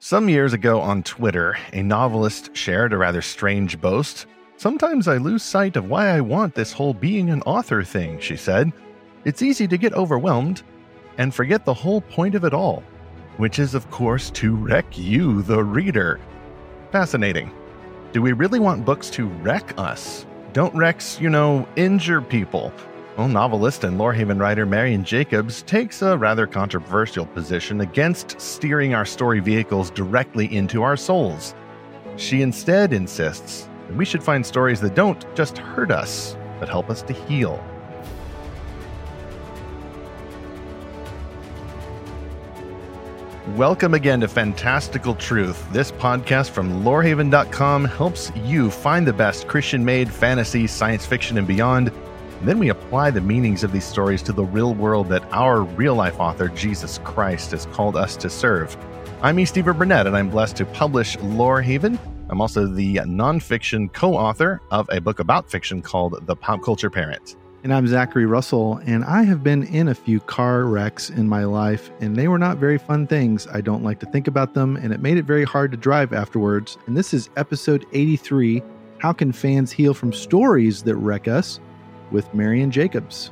Some years ago on Twitter, a novelist shared a rather strange boast. Sometimes I lose sight of why I want this whole being an author thing, she said. It's easy to get overwhelmed and forget the whole point of it all, which is, of course, to wreck you, the reader. Fascinating. Do we really want books to wreck us? Don't wrecks, you know, injure people? Well, novelist and Lorehaven writer Marian Jacobs takes a rather controversial position against steering our story vehicles directly into our souls. She instead insists that we should find stories that don't just hurt us, but help us to heal. Welcome again to Fantastical Truth. This podcast from lorehaven.com helps you find the best Christian made fantasy, science fiction, and beyond then we apply the meanings of these stories to the real world that our real life author, Jesus Christ, has called us to serve. I'm E. Stephen Burnett, and I'm blessed to publish Lorehaven. I'm also the nonfiction co author of a book about fiction called The Pop Culture Parent. And I'm Zachary Russell, and I have been in a few car wrecks in my life, and they were not very fun things. I don't like to think about them, and it made it very hard to drive afterwards. And this is episode 83 How Can Fans Heal from Stories That Wreck Us? With Marian Jacobs.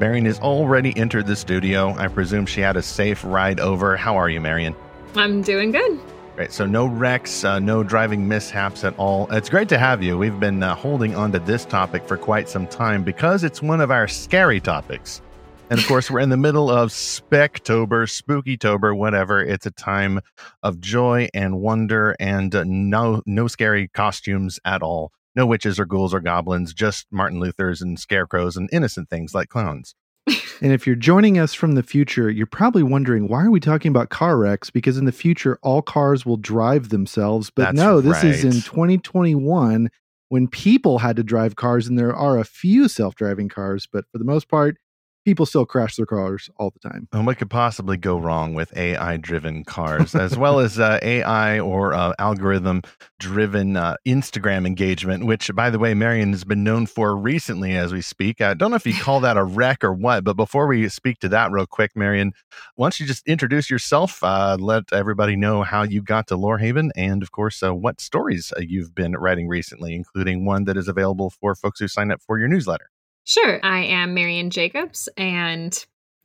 Marian has already entered the studio. I presume she had a safe ride over. How are you, Marian? I'm doing good. Great. So, no wrecks, uh, no driving mishaps at all. It's great to have you. We've been uh, holding on to this topic for quite some time because it's one of our scary topics. And of course, we're in the middle of Spectober, Spookytober, whatever. It's a time of joy and wonder and uh, no no scary costumes at all no witches or ghouls or goblins, just Martin Luther's and scarecrows and innocent things like clowns. and if you're joining us from the future, you're probably wondering why are we talking about car wrecks? Because in the future, all cars will drive themselves. But That's no, this right. is in 2021 when people had to drive cars, and there are a few self driving cars, but for the most part, people still crash their cars all the time. And what could possibly go wrong with AI driven cars, as well as uh, AI or uh, algorithm driven uh, Instagram engagement, which, by the way, Marian has been known for recently as we speak. I don't know if you call that a wreck or what, but before we speak to that real quick, Marian, why don't you just introduce yourself? Uh, let everybody know how you got to Lorehaven and, of course, uh, what stories uh, you've been writing recently, including one that is available for folks who sign up for your newsletter. Sure. I am Marian Jacobs and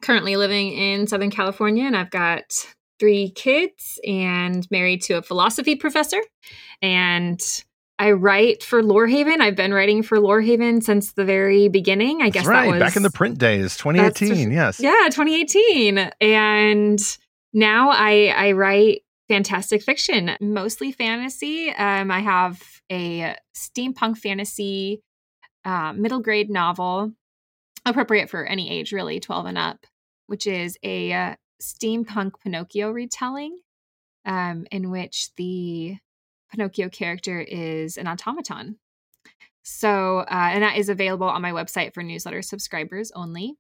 currently living in Southern California, and I've got three kids and married to a philosophy professor. And I write for Lorehaven. I've been writing for Lorehaven since the very beginning. I That's guess right, that was back in the print days, 2018. Yes. Yeah, 2018. And now I I write fantastic fiction, mostly fantasy. Um, I have a steampunk fantasy uh, middle grade novel, appropriate for any age, really, 12 and up, which is a uh, steampunk Pinocchio retelling um, in which the Pinocchio character is an automaton. So, uh, and that is available on my website for newsletter subscribers only.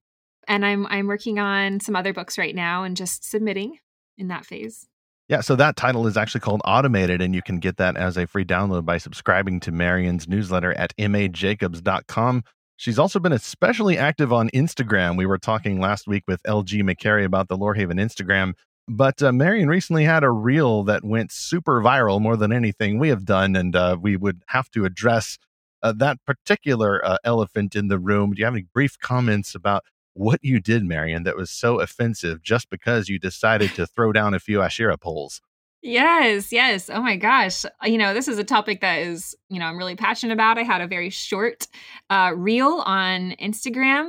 And I'm I'm working on some other books right now and just submitting in that phase. Yeah, so that title is actually called Automated, and you can get that as a free download by subscribing to Marian's newsletter at majacobs.com. She's also been especially active on Instagram. We were talking last week with LG McCary about the Lorehaven Instagram, but uh, Marian recently had a reel that went super viral more than anything we have done, and uh, we would have to address uh, that particular uh, elephant in the room. Do you have any brief comments about what you did, Marian, that was so offensive just because you decided to throw down a few Asherah poles? Yes, yes. Oh my gosh. You know, this is a topic that is, you know, I'm really passionate about. I had a very short uh, reel on Instagram.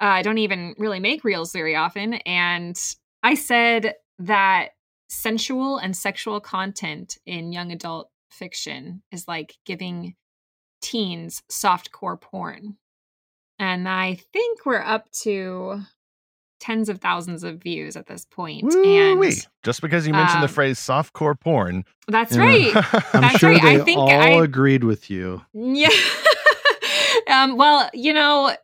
Uh, I don't even really make reels very often. And I said that sensual and sexual content in young adult fiction is like giving teens soft core porn. And I think we're up to tens of thousands of views at this point. Woo-wee. And just because you mentioned um, the phrase softcore porn, that's right. I'm That's sure right. they I think all I- agreed with you. Yeah. um, well, you know,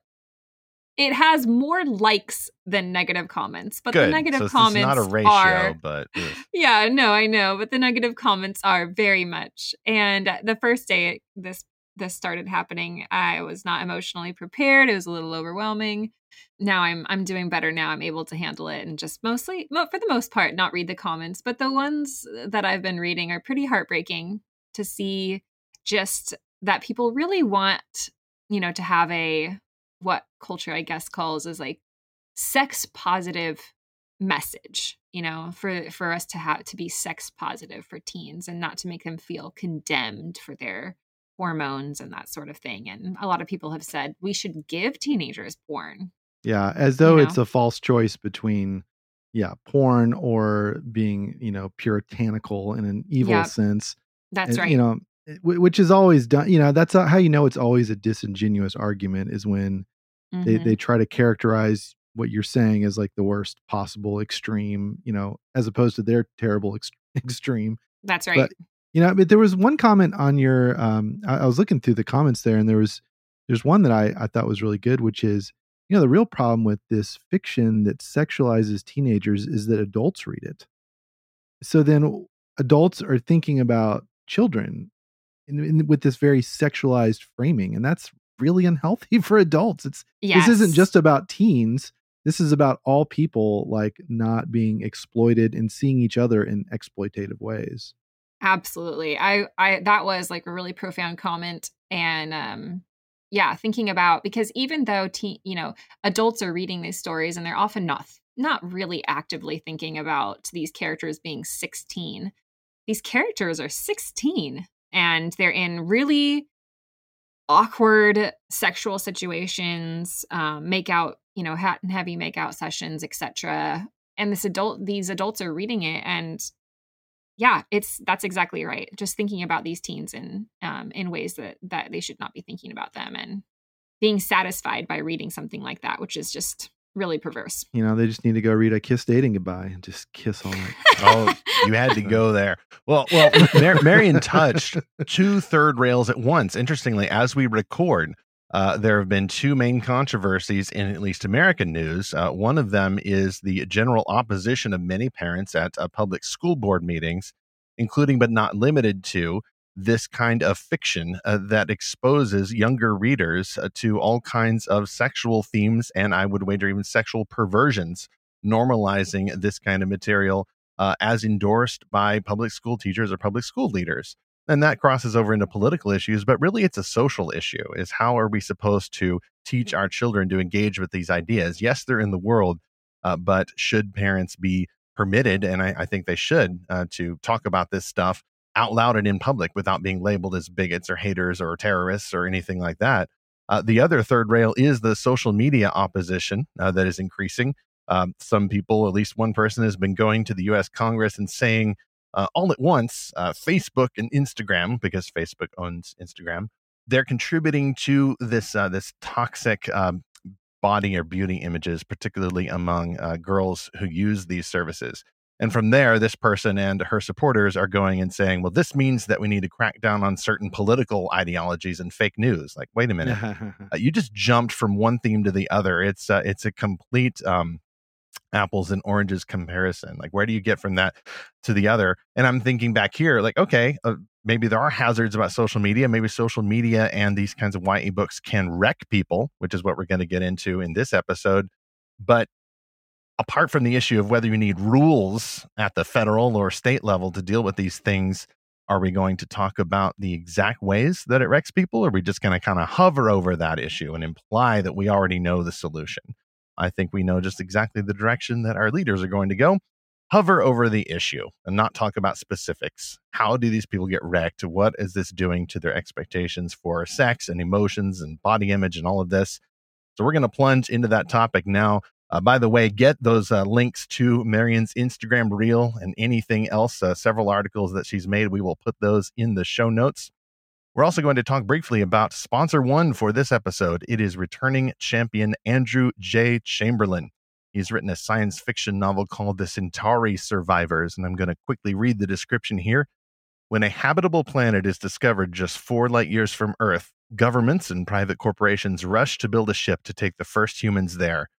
it has more likes than negative comments, but good. the negative so comments not a ratio, are but ugh. yeah, no, I know, but the negative comments are very much. And the first day this this started happening, I was not emotionally prepared. It was a little overwhelming. now I'm I'm doing better now. I'm able to handle it and just mostly for the most part not read the comments, but the ones that I've been reading are pretty heartbreaking to see just that people really want, you know, to have a what culture I guess calls is like sex positive message you know for for us to have to be sex positive for teens and not to make them feel condemned for their hormones and that sort of thing and a lot of people have said we should give teenagers porn yeah as though you know? it's a false choice between yeah porn or being you know puritanical in an evil yep. sense that's and, right you know which is always done you know that's how you know it's always a disingenuous argument is when mm-hmm. they, they try to characterize what you're saying as like the worst possible extreme, you know, as opposed to their terrible ex- extreme. That's right. But, you know, but there was one comment on your. Um, I, I was looking through the comments there, and there was there's one that I I thought was really good, which is you know the real problem with this fiction that sexualizes teenagers is that adults read it. So then adults are thinking about children in, in, with this very sexualized framing, and that's really unhealthy for adults. It's yes. this isn't just about teens this is about all people like not being exploited and seeing each other in exploitative ways absolutely. I i that was like a really profound comment and um yeah thinking about because even though teen you know adults are reading these stories and they're often not not really actively thinking about these characters being 16 these characters are 16 and they're in really awkward sexual situations um, make out you know hot and heavy make out sessions etc and this adult these adults are reading it and yeah it's that's exactly right just thinking about these teens in um, in ways that that they should not be thinking about them and being satisfied by reading something like that which is just really perverse. You know they just need to go read i kiss dating goodbye and just kiss all night. Oh you had to go there. Well well Mar- marian touched two third rails at once. Interestingly as we record uh, there have been two main controversies in at least American news. Uh, one of them is the general opposition of many parents at uh, public school board meetings, including but not limited to this kind of fiction uh, that exposes younger readers uh, to all kinds of sexual themes and I would wager even sexual perversions, normalizing this kind of material as endorsed by public school teachers or public school leaders and that crosses over into political issues but really it's a social issue is how are we supposed to teach mm. our children to engage with these ideas? Yes they're in the world uh, but should parents be permitted and i, I think they should uh, to talk about this stuff out loud and in public without being labeled as bigots or haters or terrorists or anything like that. Uh, the other third rail is the social media opposition uh, that is increasing. Um, some people at least one person has been going to the us congress and saying uh, all at once, uh, Facebook and Instagram, because Facebook owns Instagram, they're contributing to this uh, this toxic um, body or beauty images, particularly among uh, girls who use these services. And from there, this person and her supporters are going and saying, well, this means that we need to crack down on certain political ideologies and fake news. Like, wait a minute, uh, you just jumped from one theme to the other. It's uh, it's a complete um, apples and oranges comparison. Like, where do you get from that to the other? And I'm thinking back here, like, okay, uh, maybe there are hazards about social media. Maybe social media and these kinds of YA books can wreck people, which is what we're going to get into in this episode. But apart from the issue of whether you need rules at the federal or state level to deal with these things, are we going to talk about the exact ways that it wrecks people? Or are we just going to kind of hover over that issue and imply that we already know the solution? I think we know just exactly the direction that our leaders are going to go. Hover over the issue and not talk about specifics. How do these people get wrecked? What is this doing to their expectations for sex and emotions and body image and all of this? So, we're going to plunge into that topic now. Uh, by the way, get those uh, links to Marian's Instagram reel and anything else, uh, several articles that she's made. We will put those in the show notes. We're also going to talk briefly about sponsor one for this episode. It is returning champion Andrew J. Chamberlain. He's written a science fiction novel called The Centauri Survivors, and I'm going to quickly read the description here. When a habitable planet is discovered just four light years from Earth, governments and private corporations rush to build a ship to take the first humans there.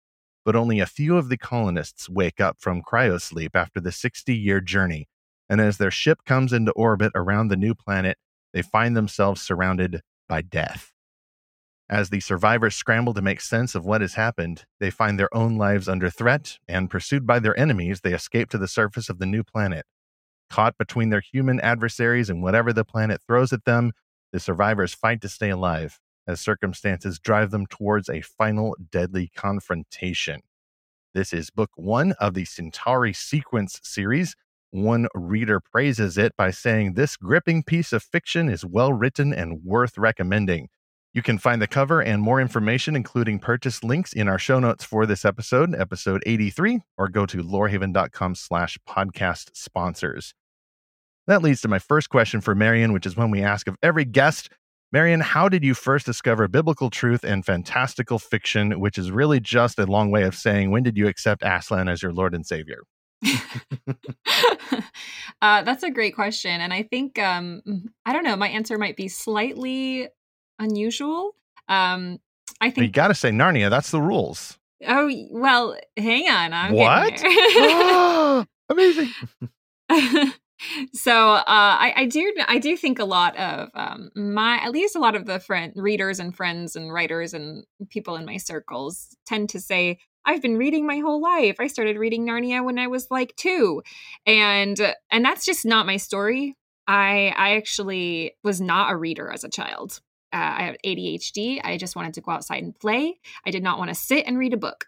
But only a few of the colonists wake up from cryosleep after the 60 year journey. And as their ship comes into orbit around the new planet, they find themselves surrounded by death. As the survivors scramble to make sense of what has happened, they find their own lives under threat, and pursued by their enemies, they escape to the surface of the new planet. Caught between their human adversaries and whatever the planet throws at them, the survivors fight to stay alive as circumstances drive them towards a final deadly confrontation. This is book one of the Centauri Sequence series. One reader praises it by saying, This gripping piece of fiction is well written and worth recommending. You can find the cover and more information, including purchase links, in our show notes for this episode, episode 83, or go to lorehaven.com slash podcast sponsors. That leads to my first question for Marian, which is one we ask of every guest. Marian, how did you first discover biblical truth and fantastical fiction, which is really just a long way of saying when did you accept Aslan as your Lord and Savior? uh, that's a great question. And I think, um, I don't know, my answer might be slightly unusual. Um, I think you got to say Narnia. That's the rules. Oh, well, hang on. I'm what? Amazing so uh, I, I, do I do think a lot of um, my at least a lot of the friend readers and friends and writers and people in my circles tend to say I've been reading my whole life. I started reading Narnia when I was like two, and and that's just not my story. I I actually was not a reader as a child. Uh, I have ADHD. I just wanted to go outside and play. I did not want to sit and read a book.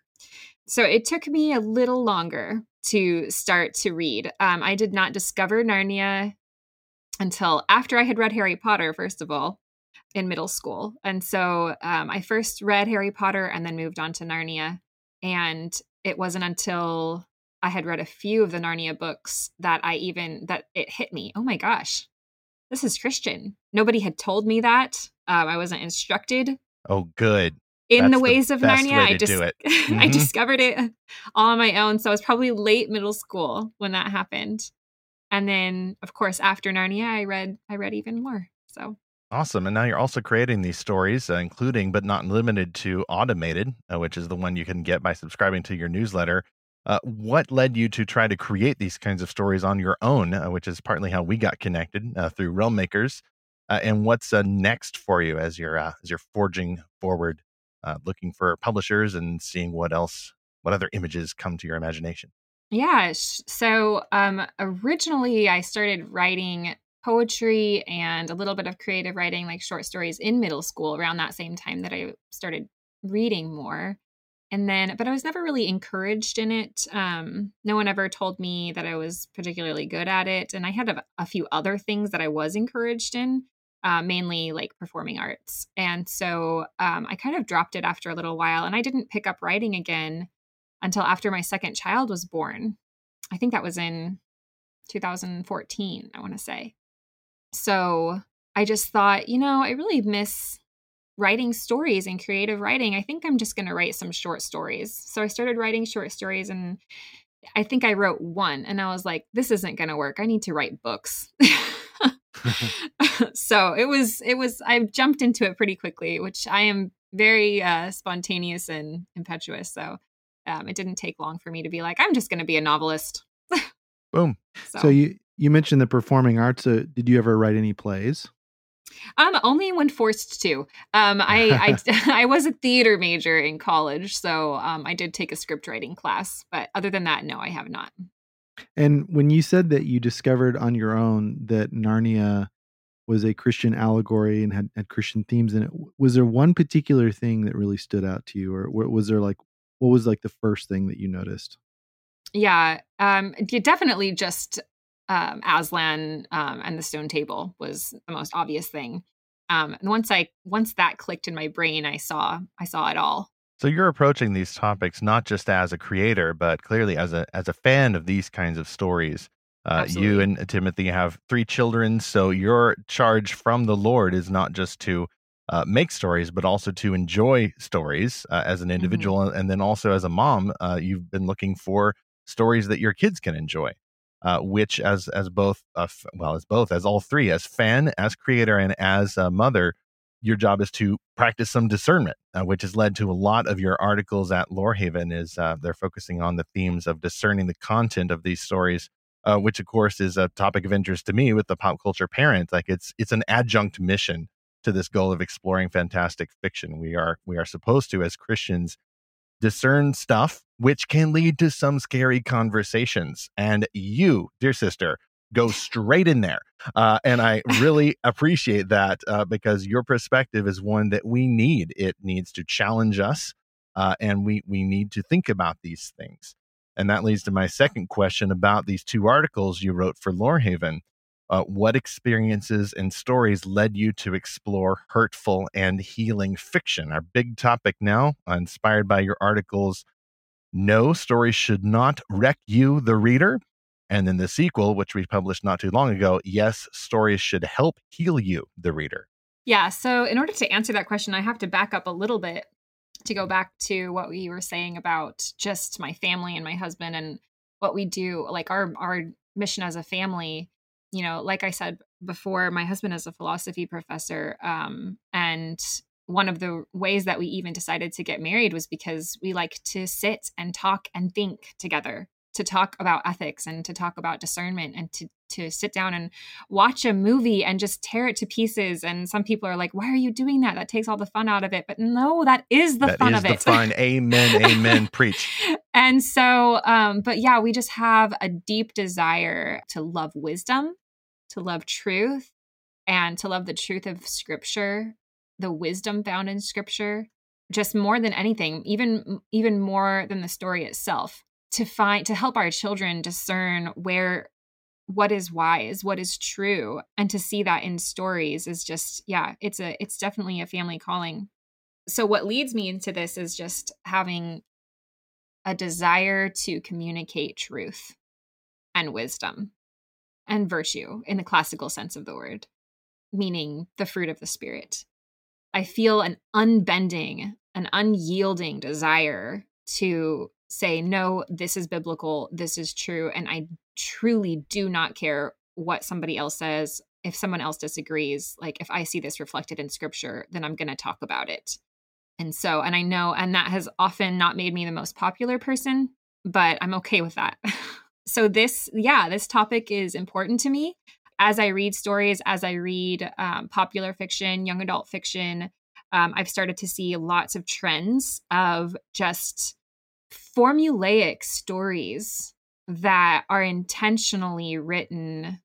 So it took me a little longer to start to read. Um, I did not discover Narnia until after I had read Harry Potter, first of all, in middle school. And so um, I first read Harry Potter and then moved on to Narnia. And it wasn't until I had read a few of the Narnia books that I even, that it hit me. Oh my gosh, this is Christian. Nobody had told me that. Um, I wasn't instructed. Oh, good in That's the ways the of Narnia. I just mm-hmm. I discovered it all on my own. So I was probably late middle school when that happened. And then of course after Narnia I read I read even more. So Awesome. And now you're also creating these stories, uh, including but not limited to Automated, uh, which is the one you can get by subscribing to your newsletter. Uh, what led you to try to create these kinds of stories on your own, uh, which is partly how we got connected uh, through Realm Makers? Uh, and what's next for you as you're as you're forging forward looking for publishers and seeing what else, what other images come to your imagination? Yeah. So um, originally, I started writing poetry and a little bit of creative writing, like short stories, in middle school around that same time that I started reading more. And then, but I was never really encouraged in it. Um, no one ever told me that I was particularly good at it. And I had a, a few other things that I was encouraged in uh, mainly like performing arts. And so um, I kind of dropped it after a little while, and I didn't pick up writing again until after my second child was born. I think that was in 2014, I want to say. So I just thought, you know, I really miss writing stories and creative writing. I think I'm just going to write some short stories. So I started writing short stories and I think I wrote one and I was like, this isn't going to work. I need to write books. so it was it was I jumped into it pretty quickly, which I am very uh, spontaneous and impetuous. So um, it didn't take long for me to be like, I'm just going to be a novelist. Boom. So. so. you you mentioned the performing arts. Uh, did you ever write any plays? Um, only when forced to. Um, I I, I was a theater major in college, so um, I did take a script writing class. But other than that, no, I have not. And when you said that you discovered on your own that Narnia was a Christian allegory and had, had Christian themes in it, was there one particular thing that really stood out to you, or was there like what was like the first thing that you noticed? Yeah, um, definitely just um, Aslan um, and the Stone Table was the most obvious thing. Um, and once I once that clicked in my brain, I saw I saw it all. So you're approaching these topics not just as a creator, but clearly as a as a fan of these kinds of stories. Uh, you and Timothy have three children, so your charge from the Lord is not just to uh, make stories, but also to enjoy stories uh, as an mm-hmm. individual, mm-hmm. and then also as a mom, uh, you've been looking for stories that your kids can enjoy. Uh, which, as as both, uh, well, as both, as all three, as fan, as creator, and as a mother, your job is to practice some discernment, uh, which has led to a lot of your articles at Lorehaven. Is uh, they're focusing on the themes of discerning the content of these stories, uh, which of course is a topic of interest to me with the pop culture parent. Like it's it's an adjunct mission to this goal of exploring fantastic fiction. We are we are supposed to, as Christians, discern stuff which can lead to some scary conversations. And you, dear sister, go straight in there. Uh, and I really appreciate that uh, because your perspective is one that we need. It needs to challenge us, uh, and we we need to think about these things. And that leads to my second question about these two articles you wrote for Lorehaven. Uh, what experiences and stories led you to explore hurtful and healing fiction? Our big topic now, inspired by your articles. No, stories should not wreck you, the reader. And then the sequel, which we published not too long ago, yes, stories should help heal you, the reader. Yeah. So, in order to answer that question, I have to back up a little bit to go back to what we were saying about just my family and my husband and what we do, like our our mission as a family. You know, like I said before, my husband is a philosophy professor, um, and one of the ways that we even decided to get married was because we like to sit and talk and think together to talk about ethics and to talk about discernment and to to sit down and watch a movie and just tear it to pieces. And some people are like why are you doing that? That takes all the fun out of it. But no that is the that fun is of the it. fun. Amen amen. Preach. And so um but yeah we just have a deep desire to love wisdom to love truth and to love the truth of scripture the wisdom found in scripture just more than anything even even more than the story itself to find to help our children discern where what is wise what is true and to see that in stories is just yeah it's a it's definitely a family calling. So what leads me into this is just having a desire to communicate truth and wisdom and virtue in the classical sense of the word meaning the fruit of the spirit. I feel an unbending an unyielding desire to say, no, this is biblical, this is true. And I truly do not care what somebody else says. If someone else disagrees, like if I see this reflected in scripture, then I'm going to talk about it. And so, and I know, and that has often not made me the most popular person, but I'm okay with that. so, this, yeah, this topic is important to me. As I read stories, as I read um, popular fiction, young adult fiction, um, I've started to see lots of trends of just formulaic stories that are intentionally written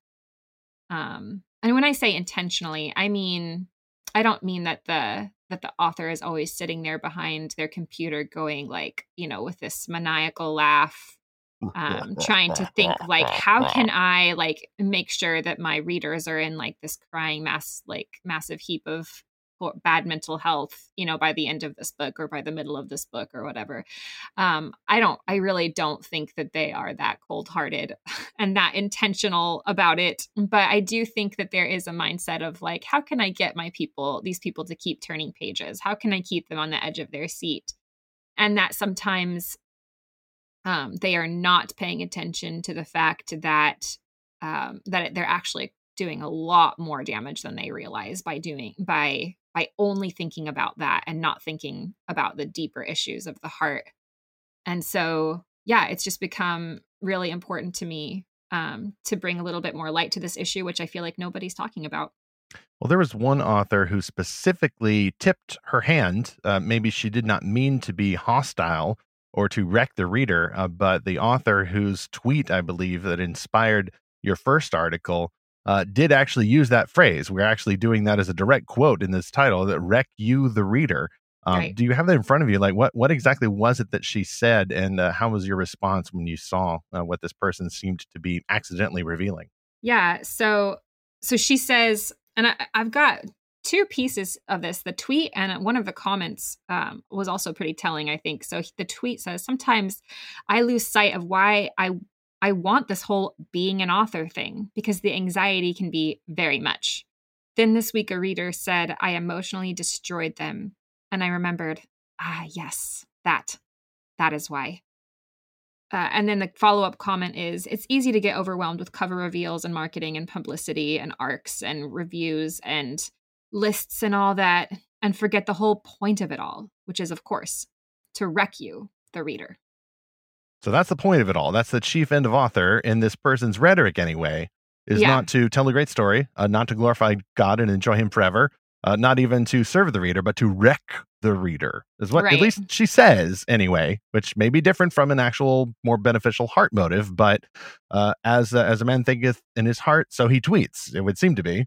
um and when i say intentionally i mean i don't mean that the that the author is always sitting there behind their computer going like you know with this maniacal laugh um trying to think like how can i like make sure that my readers are in like this crying mass like massive heap of bad mental health you know by the end of this book or by the middle of this book or whatever. Um i don't i really don't think that they are that cold-hearted and that intentional about it but i do think that there is a mindset of like how can i get my people these people to keep turning pages? How can i keep them on the edge of their seat? And that sometimes um, they are not paying attention to the fact that um, that they're actually doing a lot more damage than they realize by doing by by only thinking about that and not thinking about the deeper issues of the heart. And so, yeah, it's just become really important to me um, to bring a little bit more light to this issue, which I feel like nobody's talking about. Well, there was one author who specifically tipped her hand. Uh, maybe she did not mean to be hostile or to wreck the reader, uh, but the author whose tweet, I believe, that inspired your first article uh, did actually use that phrase. We're actually doing that as a direct quote in this title that wreck you, the reader. Um, right. Do you have that in front of you? Like, what what exactly was it that she said, and uh, how was your response when you saw uh, what this person seemed to be accidentally revealing? Yeah. So so she says, and I, I've got two pieces of this the tweet and one of the comments um, was also pretty telling i think so the tweet says sometimes i lose sight of why i I want this whole being an author thing because the anxiety can be very much. Then this week, a reader said, I emotionally destroyed them. And I remembered, ah, yes, that. That is why. Uh, and then the follow up comment is it's easy to get overwhelmed with cover reveals and marketing and publicity and arcs and reviews and lists and all that and forget the whole point of it all, which is, of course, to wreck you, the reader. So that's the point of it all. That's the chief end of author in this person's rhetoric, anyway, is Yeah. not to tell a great story, uh, not to glorify God and enjoy Him forever, uh, not even to serve the reader, but to wreck the reader, is what Right. at least she says anyway, which may be different from an actual more beneficial heart motive. But uh, as uh, as a man thinketh in his heart, so he tweets. It would seem to be.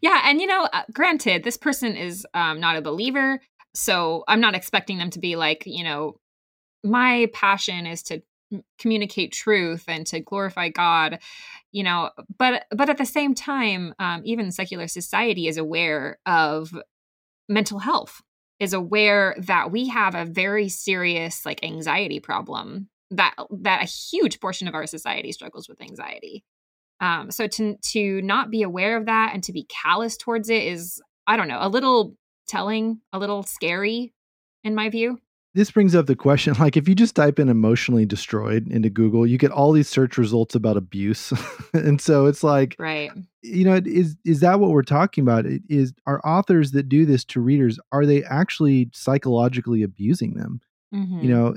Yeah, and you know, uh, granted, this person is um, not a believer, so I'm not expecting them to be like, you know, my passion is to communicate truth and to glorify God, you know. But but at the same time, um, even secular society is aware of mental health, is aware that we have a very serious like anxiety problem that that a huge portion of our society struggles with anxiety. Um, so to to not be aware of that and to be callous towards it is, I don't know, a little telling, a little scary, in my view. This brings up the question like, if you just type in emotionally destroyed into Google, you get all these search results about abuse. and so it's like, Right. you know, is is that what we're talking about? It Is are authors that do this to readers are they actually psychologically abusing them? Mhm. You know,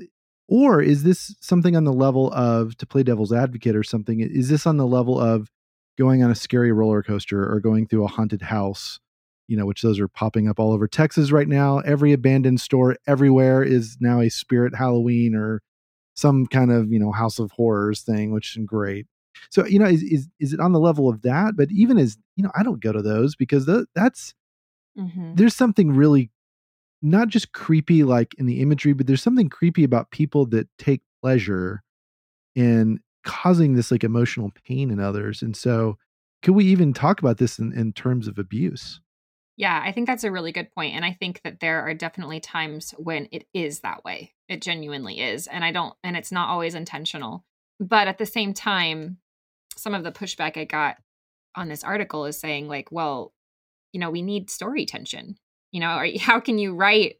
or is this something on the level of to play devil's advocate or something? Is this on the level of going on a scary roller coaster or going through a haunted house? You know, which those are popping up all over Texas right now. Every abandoned store everywhere is now a spirit Halloween or some kind of you know house of horrors thing, which is great. So you know, is is is it on the level of that? But even as you know, I don't go to those because tho- that's Mhm. there's something really not just creepy like in the imagery, but there's something creepy about people that take pleasure in causing this like emotional pain in others. And so, could we even talk about this in, in terms of abuse? Yeah, I think that's a really good point, and I think that there are definitely times when it is that way. It genuinely is, and I don't, and it's not always intentional. But at the same time, some of the pushback I got on this article is saying like, well, you know, we need story tension. You know, how can you write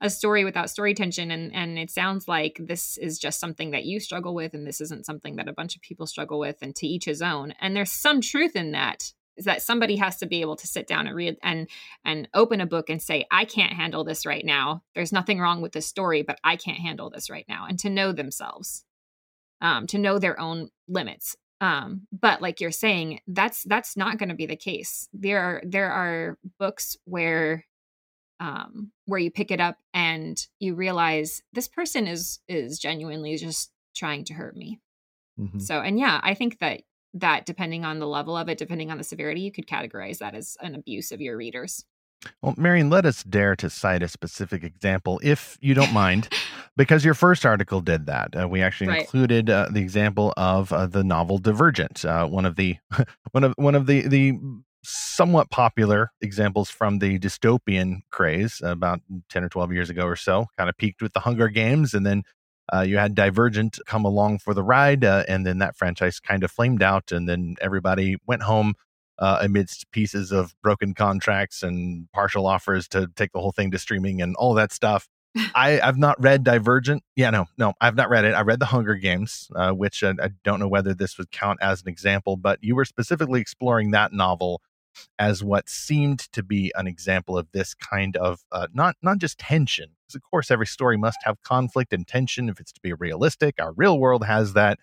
a story without story tension? And and it sounds like this is just something that you struggle with, and this isn't something that a bunch of people struggle with, and to each his own. And there's some truth in that. Is that somebody has to be able to sit down and read and and open a book and say, I can't handle this right now. There's nothing wrong with this story, but I can't handle this right now, and to know themselves, um, to know their own limits um but like you're saying that's that's not going to be the case there are there are books where um where you pick it up and you realize this person is is genuinely just trying to hurt me Mhm. so and yeah i think that that depending on the level of it depending on the severity you could categorize that as an abuse of your readers Well, Marian, let us dare to cite a specific example, if you don't mind, because your first article did that. Uh, we actually Right. included uh, the example of uh, the novel Divergent, uh, one of the one of one of the the somewhat popular examples from the dystopian craze about 10 or 12 years ago or so kind of peaked with the hunger games and then uh, you had divergent come along for the ride uh, and then that franchise kind of flamed out and then everybody went home uh, amidst pieces of broken contracts and partial offers to take the whole thing to streaming and all that stuff. I, I've not read Divergent. Yeah, no, no, I've not read it. I read The Hunger Games, uh, which uh, I don't know whether this would count as an example, but you were specifically exploring that novel as what seemed to be an example of this kind of uh, not not just tension. Because of course, every story must have conflict and tension if it's to be realistic. Our real world has that,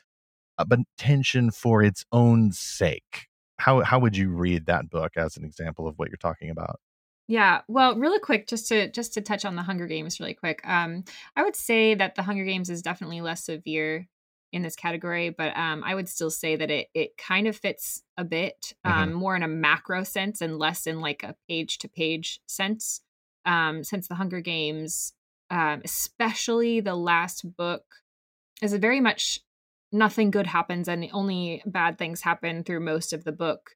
uh, but tension for its own sake. How how would you read that book as an example of what you're talking about? Yeah, well, really quick, just to just to touch on the Hunger Games really quick. Um, I would say that the Hunger Games is definitely less severe in this category, but um, I would still say that it it kind of fits a bit um, more in a macro sense and less in like a page to page sense. Um, since the Hunger Games, um, especially the last book, is a very much nothing good happens and only bad things happen through most of the book,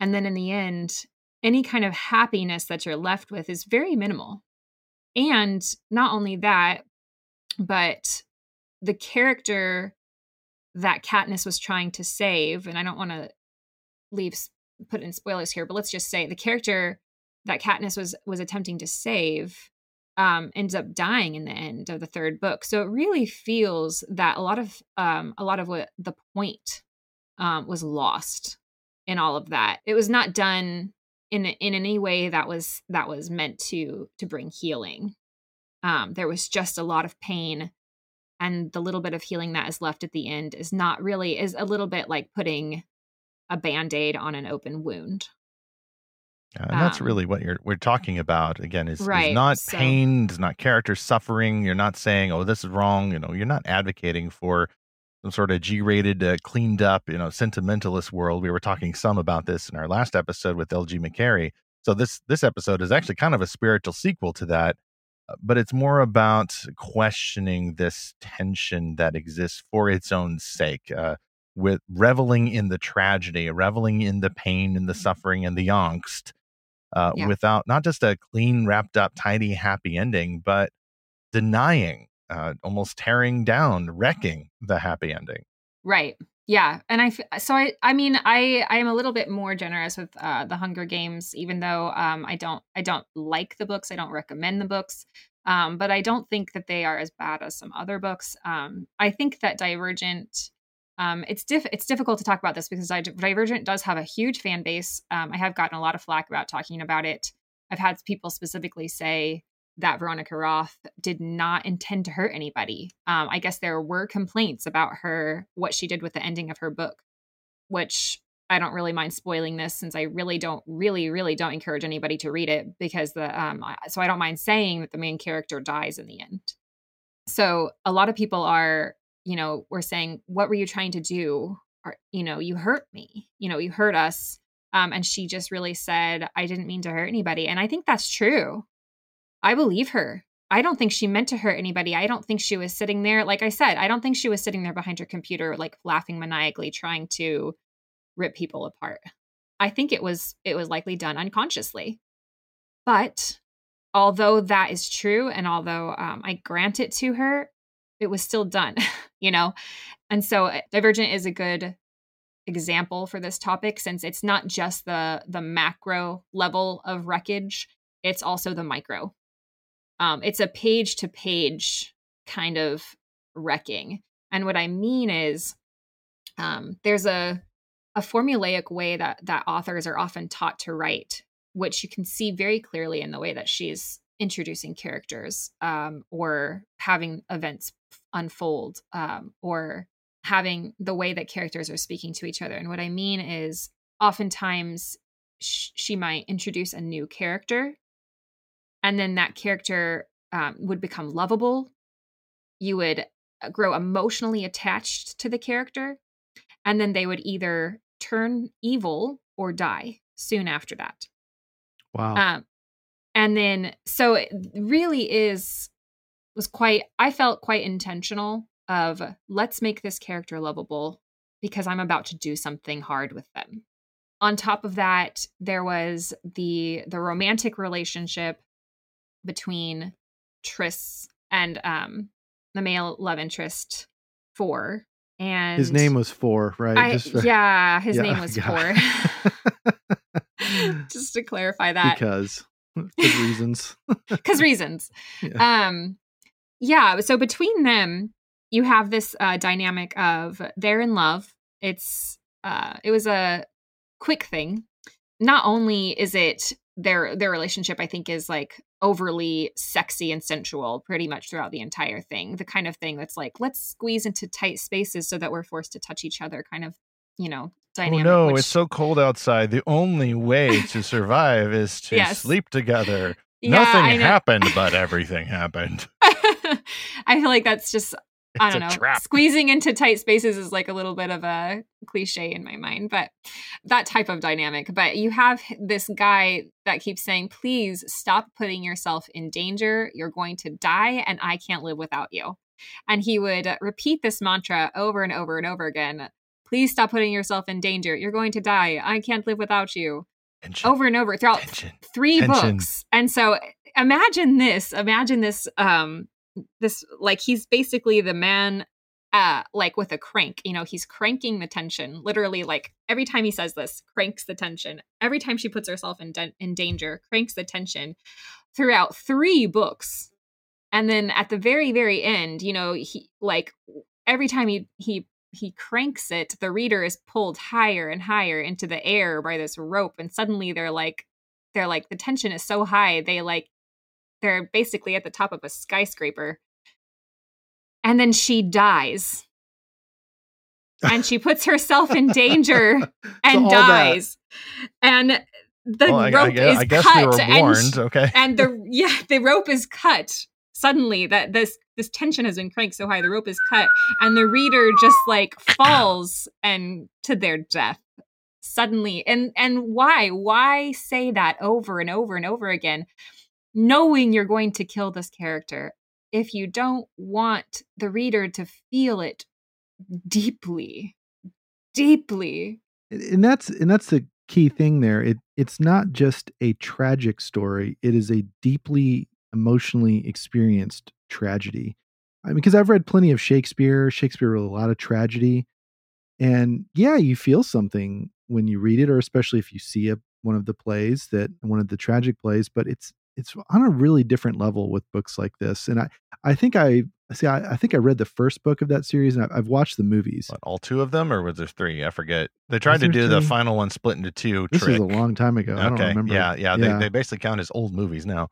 and then in the end, any kind of happiness that you're left with is very minimal. And not only that, but the character that Katniss was trying to save, and I don't want to leave put in spoilers here, but let's just say the character that Katniss was was attempting to save um, ends up dying in the end of the third book. So it really feels that a lot of um, a lot of what the point um, was lost in all of that. It was not done in in any way that was that was meant to to bring healing. Um, there was just a lot of pain, and the little bit of healing that is left at the end is not really is a little bit like putting a band-aid on an open wound. Uh, and that's Um, really what you're we're talking about. Again, is, is not so- pain, is not character suffering. You're not saying, "Oh, this is wrong." You know, you're not advocating for some sort of G-rated, uh, cleaned up, you know, sentimentalist world. We were talking some about this in our last episode with LG McCary. So this this episode is actually kind of a spiritual sequel to that, but it's more about questioning this tension that exists for its own sake. Uh, with reveling in the tragedy, reveling in the pain and the suffering and the angst, uh, Yeah. without not just a clean, wrapped up, tidy, happy ending, but denying, uh, almost tearing down, wrecking the happy ending. Right. Yeah. And i so I, I mean, I, I am a little bit more generous with uh, the Hunger Games, even though um, I don't, I don't like the books. I don't recommend the books. Um, but I don't think that they are as bad as some other books. Um, I think that Divergent, um, it's diff- it's difficult to talk about this because Di- Divergent does have a huge fan base. Um, I have gotten a lot of flack about talking about it. I've had people specifically say that Veronica Roth did not intend to hurt anybody. Um, I guess there were complaints about her, what she did with the ending of her book, which I don't really mind spoiling this since I really don't, really, really don't encourage anybody to read it because the, um, so I don't mind saying that the main character dies in the end. So a lot of people are, you know, were saying, what were you trying to do? Or, you know, you hurt me, you know, you hurt us. Um, and she just really said, I didn't mean to hurt anybody. And I think that's true. I believe her. I don't think she meant to hurt anybody. I don't think she was sitting there, like I said, I don't think she was sitting there behind her computer, like laughing maniacally, trying to rip people apart. I think it was it was likely done unconsciously. But although that is true, and although um, I grant it to her, it was still done, you know. And so, uh, Divergent is a good example for this topic since it's not just the the macro level of wreckage; it's also the micro um, it's a page to page kind of wrecking. And what I mean is, um, there's a a formulaic way that that authors are often taught to write, which you can see very clearly in the way that she's introducing characters um, or having events unfold um, or having the way that characters are speaking to each other. And what I mean is, oftentimes sh- she might introduce a new character and then that character um, would become lovable. You would uh, grow emotionally attached to the character, and then they would either turn evil or die soon after that. Wow. Um, and then, so it really is was quite. I felt quite intentional of let's make this character lovable because I'm about to do something hard with them. On top of that, there was the the romantic relationship between Tris and um the male love interest Four. And His name was Four, right? I, for- yeah, his Yeah, name was yeah. Four. Just to clarify that, because reasons. because reasons. Yeah. Um, yeah. So between them, you have this uh, dynamic of they're in love. It's uh, it was a quick thing. Not only is it their their relationship, I think, is like overly sexy and sensual pretty much throughout the entire thing. The kind of thing that's like let's squeeze into tight spaces so that we're forced to touch each other. Kind of, you know, oh, dynamic. oh no, which- it's so cold outside. The only way to survive is to Yes. sleep together. Yeah, Nothing happened, but everything happened. I feel like that's just I don't know. trap. Squeezing into tight spaces is like a little bit of a cliche in my mind, but that type of dynamic. But you have this guy that keeps saying, please stop putting yourself in danger. You're going to die, and I can't live without you. And he would repeat this mantra over and over and over again. Please stop putting yourself in danger. You're going to die. I can't live without you. Tension, Over and over throughout tension. three Tension. books and so imagine this imagine this um this like he's basically the man uh like with a crank you know he's cranking the tension literally like every time he says this cranks the tension. Every time she puts herself in da- in danger cranks the tension throughout three books. And then at the very very end you know he like every time he he he cranks it the reader is pulled higher and higher into the air by this rope and suddenly they're like they're like the tension is so high they like they're basically at the top of a skyscraper. And then she dies. And she puts herself in danger So and that- dies. And the Well, I, I rope is guess cut we were and warned. sh- okay. and the yeah the rope is cut suddenly that this this tension has been cranked so high the rope is cut and the reader just like falls and to their death suddenly. And and why? Why say that over and over and over again knowing you're going to kill this character if you don't want the reader to feel it deeply deeply. And that's and that's the key thing there. It it's not just a tragic story. It is a deeply emotionally experienced tragedy. I mean, because i've read plenty of shakespeare. Shakespeare wrote a lot of tragedy. And yeah you feel something when you read it or especially if you see a, one of the plays that one of the tragic plays but it's it's on a really different level with books like this and i i think i see i, I think i read the first book of that series and I, i've watched the movies What, all two of them, or was there three? I forget. They tried to do the final one split into two. this trick. was a long time ago i don't okay. remember Yeah, yeah. They, they basically count as old movies now.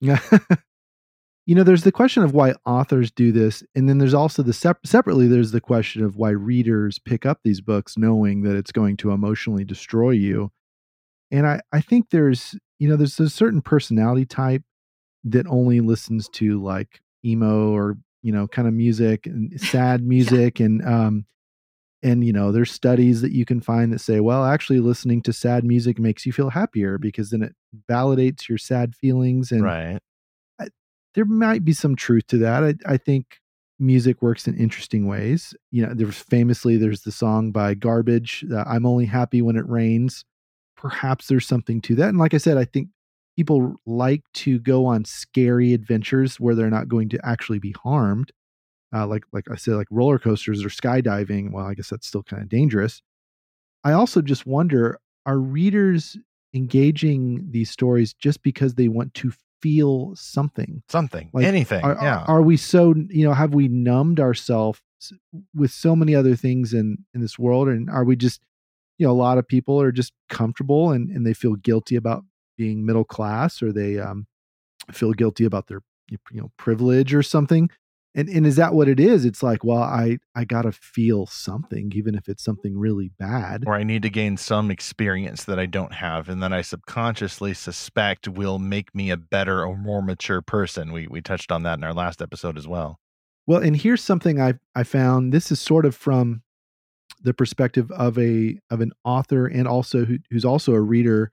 Yeah. you know, there's the question of why authors do this, and then there's also the sep- separately. There's the question of why readers pick up these books knowing that it's going to emotionally destroy you. And I, I think there's, you know, there's a certain personality type that only listens to like emo or you know, kind of music and sad music, and um, and you know, there's studies that you can find that say, well, actually, listening to sad music makes you feel happier because then it validates your sad feelings and right. there might be some truth to that. I, I think music works in interesting ways. You know, there's famously there's the song by Garbage, uh, "I'm Only Happy When It Rains." Perhaps there's something to that. And like I said, I think people like to go on scary adventures where they're not going to actually be harmed. Uh, like like I said, like roller coasters or skydiving. Well, I guess that's still kind of dangerous. I also just wonder: Are readers engaging these stories just because they want to feel something? Something. Like, Anything. Are, yeah. are, are we so you know have we numbed ourselves with so many other things in in this world, and are we just you know a lot of people are just comfortable and and they feel guilty about being middle class, or they um feel guilty about their you know privilege or something. And and is that what it is? It's like, well, I I gotta feel something, even if it's something really bad. or I need to gain some experience that I don't have, and that I subconsciously suspect will make me a better or more mature person. We we touched on that in our last episode as well. Well, and here's something I I found. This is sort of from the perspective of a of an author and also who, who's also a reader.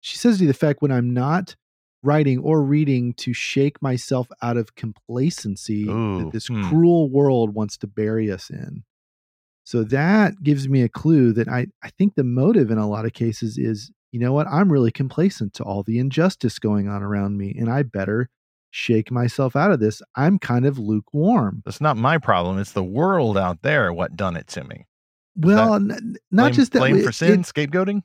She says to the effect, when I'm not writing or reading to shake myself out of complacency Ooh, that this hmm. cruel world wants to bury us in. So that gives me a clue that I, I think the motive in a lot of cases is, you know what, I'm really complacent to all the injustice going on around me, and I better shake myself out of this. I'm kind of lukewarm. That's not my problem. It's the world out there what done it to me. Well, n- not blame, just that. blame it- for sin, it- scapegoating.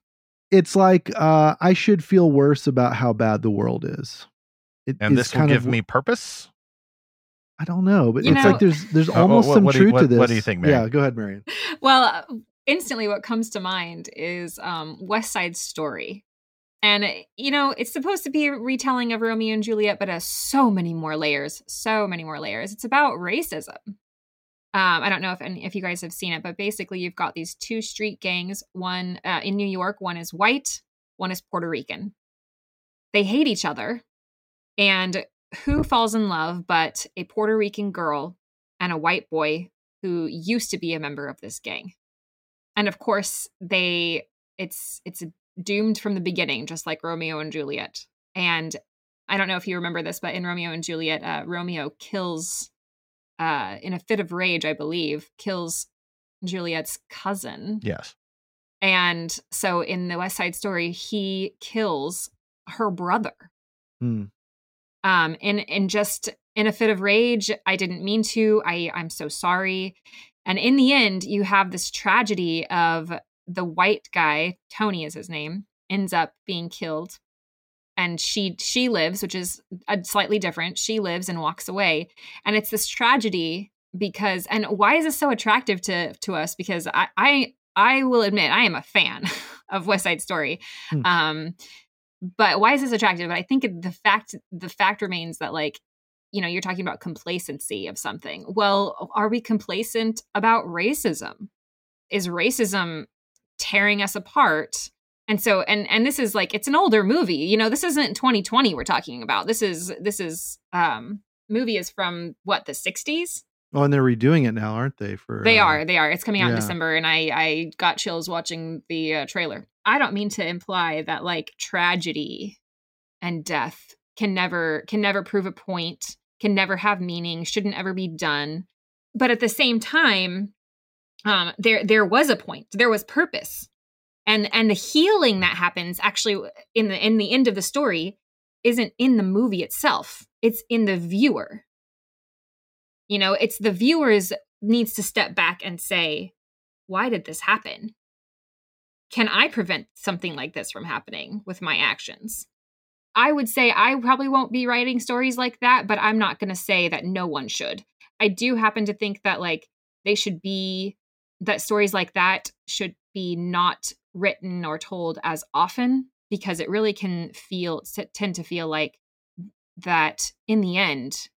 it's like uh, I should feel worse about how bad the world is. It And this will kind give of- me purpose. I don't know, but You it's know- like there's there's Uh, almost what- some what do you- truth what- to this. what do you think, Mary? Yeah, go ahead, Marian. Well, uh, instantly what comes to mind is um, West Side Story. And, uh, you know, it's supposed to be a retelling of Romeo and Juliet, but has so many more layers, so many more layers. It's about racism. Um, I don't know if if you guys have seen it, but basically you've got these two street gangs. One uh, in New York, one is white, one is Puerto Rican. They hate each other, and who falls in love but a Puerto Rican girl and a white boy who used to be a member of this gang? And of course, they it's it's doomed from the beginning, just like Romeo and Juliet. And I don't know if you remember this, but in Romeo and Juliet, uh, Romeo kills uh, in a fit of rage, I believe, kills Juliet's cousin. Yes. And so in the West Side Story, he kills her brother. Hmm. Um, and and just in a fit of rage, I didn't mean to. I I'm so sorry. And in the end, you have this tragedy of the white guy, Tony is his name, ends up being killed. And she she lives, which is a slightly different. She lives and walks away. And it's this tragedy because and why is this so attractive to to us? Because I I I will admit I am a fan of West Side Story. Hmm. Um but why is this attractive? But I think the fact the fact remains that like you know you're talking about complacency of something. Well, are we complacent about racism? Is racism tearing us apart and so and and this is like it's an older movie you know this isn't 2020 we're talking about. This is this is um movie is from what the 60s oh and they're redoing it now aren't they for they uh, are they are. It's coming out in december and i i got chills watching the uh, trailer. I don't mean to imply that like tragedy and death can never can never prove a point can never have meaning shouldn't ever be done. But at the same time um there there was a point. There was purpose and and the healing that happens actually in the in the end of the story isn't in the movie itself. It's in the viewer. You know it's the viewers needs to step back and say why did this happen? Can i prevent something like this from happening with my actions? I would say i probably won't be writing stories like that but i'm not going to say that no one should. I do happen to think that like they should be that stories like that should be not written or told as often because it really can feel tend to feel like that in the end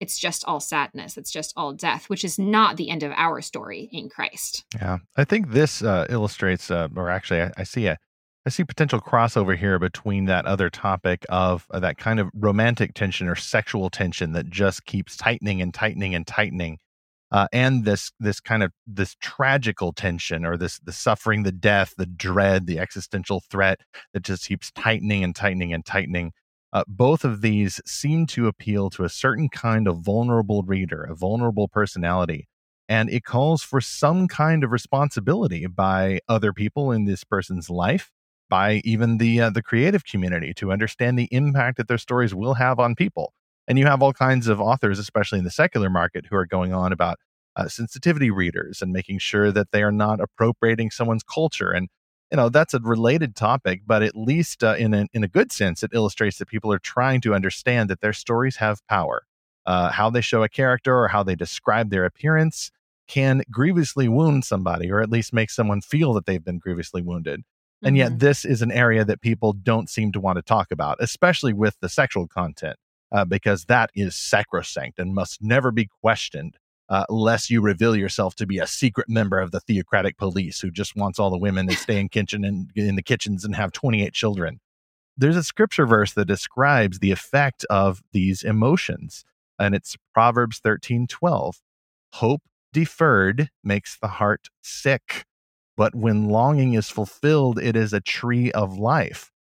it's just all sadness it's just all death which is not the end of our story in christ. Yeah, I think this uh, illustrates, uh, or actually, I, I see a, I see potential crossover here between that other topic of uh, that kind of romantic tension or sexual tension that just keeps tightening and tightening and tightening, uh, and this this kind of this tragical tension or this the suffering, the death, the dread, the existential threat that just keeps tightening and tightening and tightening. Uh, both of these seem to appeal to a certain kind of vulnerable reader, a vulnerable personality and it calls for some kind of responsibility by other people in this person's life by even the uh, the creative community to understand the impact that their stories will have on people and you have all kinds of authors especially in the secular market who are going on about uh, sensitivity readers and making sure that they are not appropriating someone's culture and you know that's a related topic but at least uh, in a, in a good sense it illustrates that people are trying to understand that their stories have power uh, how they show a character or how they describe their appearance can grievously wound somebody or at least make someone feel that they've been grievously wounded. And yet, Mhm. this is an area that people don't seem to want to talk about, especially with the sexual content, uh, because that is sacrosanct and must never be questioned, uh, lest you reveal yourself to be a secret member of the theocratic police who just wants all the women to stay in kitchen and in the kitchens and have 28 children. There's a scripture verse that describes the effect of these emotions, and it's Proverbs 13 12. Hope deferred makes the heart sick, but when longing is fulfilled, it is a tree of life.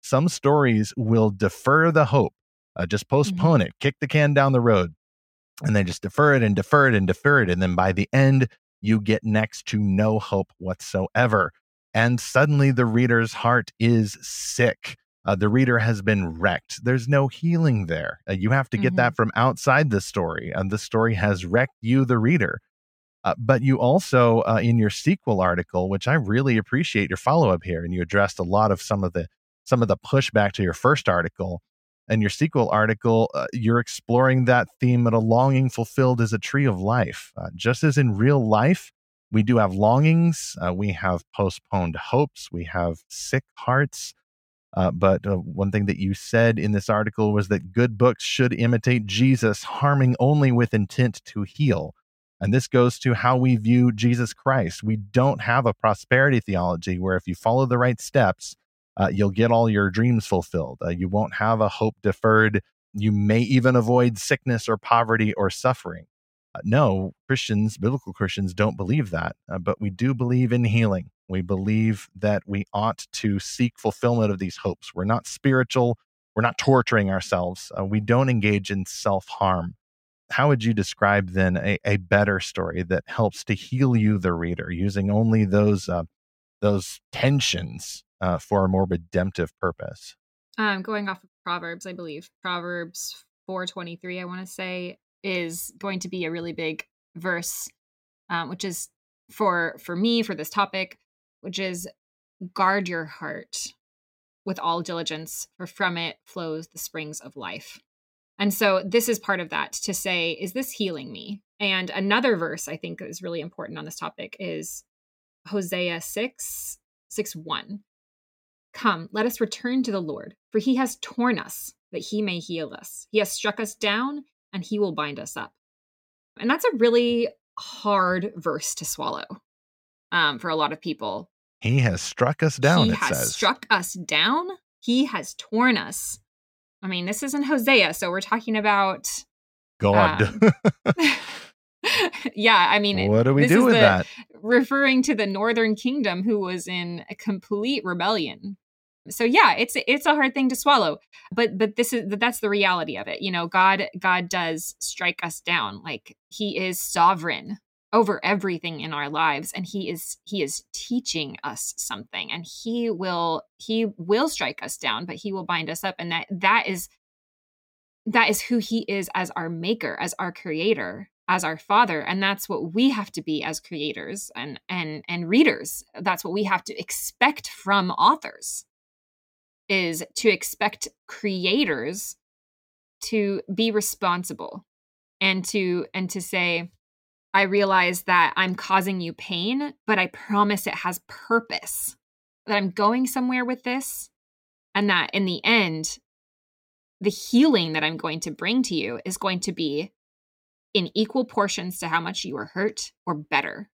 Some stories will defer the hope, uh, just postpone it, kick the can down the road, and they just defer it and defer it and defer it. And then by the end, you get next to no hope whatsoever. And suddenly the reader's heart is sick. Uh, the reader has been wrecked. There's no healing there. Uh, you have to get Mhm. that from outside the story. And the story has wrecked you, the reader. Uh, but you also, uh, in your sequel article, which I really appreciate your follow up here, and you addressed a lot of some of the some of the pushback to your first article. And your sequel article, uh, you're exploring that theme at a longing fulfilled as a tree of life. Uh, just as in real life, we do have longings, uh, we have postponed hopes, we have sick hearts. Uh, but uh, one thing that you said in this article was that good books should imitate Jesus, harming only with intent to heal. And this goes to how we view Jesus Christ. We don't have a prosperity theology where if you follow the right steps, uh, you'll get all your dreams fulfilled. Uh, you won't have a hope deferred. You may even avoid sickness or poverty or suffering. Uh, no, Christians, biblical Christians, don't believe that, uh, but we do believe in healing. We believe that we ought to seek fulfillment of these hopes. We're not spiritual. We're not torturing ourselves. Uh, we don't engage in self harm. How would you describe then a, a better story that helps to heal you, the reader, using only those uh, those tensions uh, for a more redemptive purpose? um going off of proverbs i believe. Proverbs 423 i want to say is going to be a really big verse um, which is for for me for this topic which is guard your heart with all diligence for from it flows the springs of life. And so this is part of that to say is this healing me? And another verse i think is really important on this topic is hosea 6 6 1 Come, let us return to the Lord, for he has torn us that he may heal us. He has struck us down and he will bind us up. And that's a really hard verse to swallow um, for a lot of people. He has struck us down, he it has says. struck us down. He has torn us. I mean, this isn't Hosea, so we're talking about God. um, yeah, I mean, what do we do with the- that? referring to the northern kingdom who was in a complete rebellion. So yeah, it's it's a hard thing to swallow. But but this is that's the reality of it. You know, God God does strike us down. Like he is sovereign over everything in our lives and he is he is teaching us something and he will he will strike us down but he will bind us up and that that is that is who he is as our maker as our creator as our father and that's what we have to be as creators and and and readers that's what we have to expect from authors is to expect creators to be responsible and to and to say i realize that i'm causing you pain but i promise it has purpose that i'm going somewhere with this and that in the end the healing that i'm going to bring to you is going to be in equal portions to how much you were hurt or better.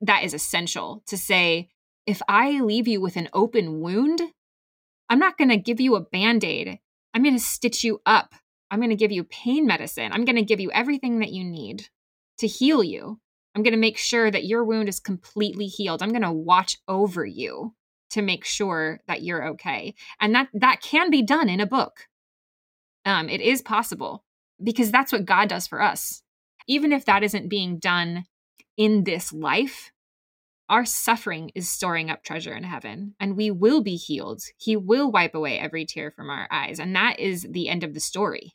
That is essential to say if i leave you with an open wound i'm not going to give you a band-aid. I'm going to stitch you up. I'm going to give you pain medicine. I'm going to give you everything that you need to heal you. I'm going to make sure that your wound is completely healed. I'm going to watch over you to make sure that you're okay. And that that can be done in a book. Um, it is possible because that's what god does for us. Even if that isn't being done in this life our suffering is storing up treasure in heaven and we will be healed. He will wipe away every tear from our eyes and that is the end of the story.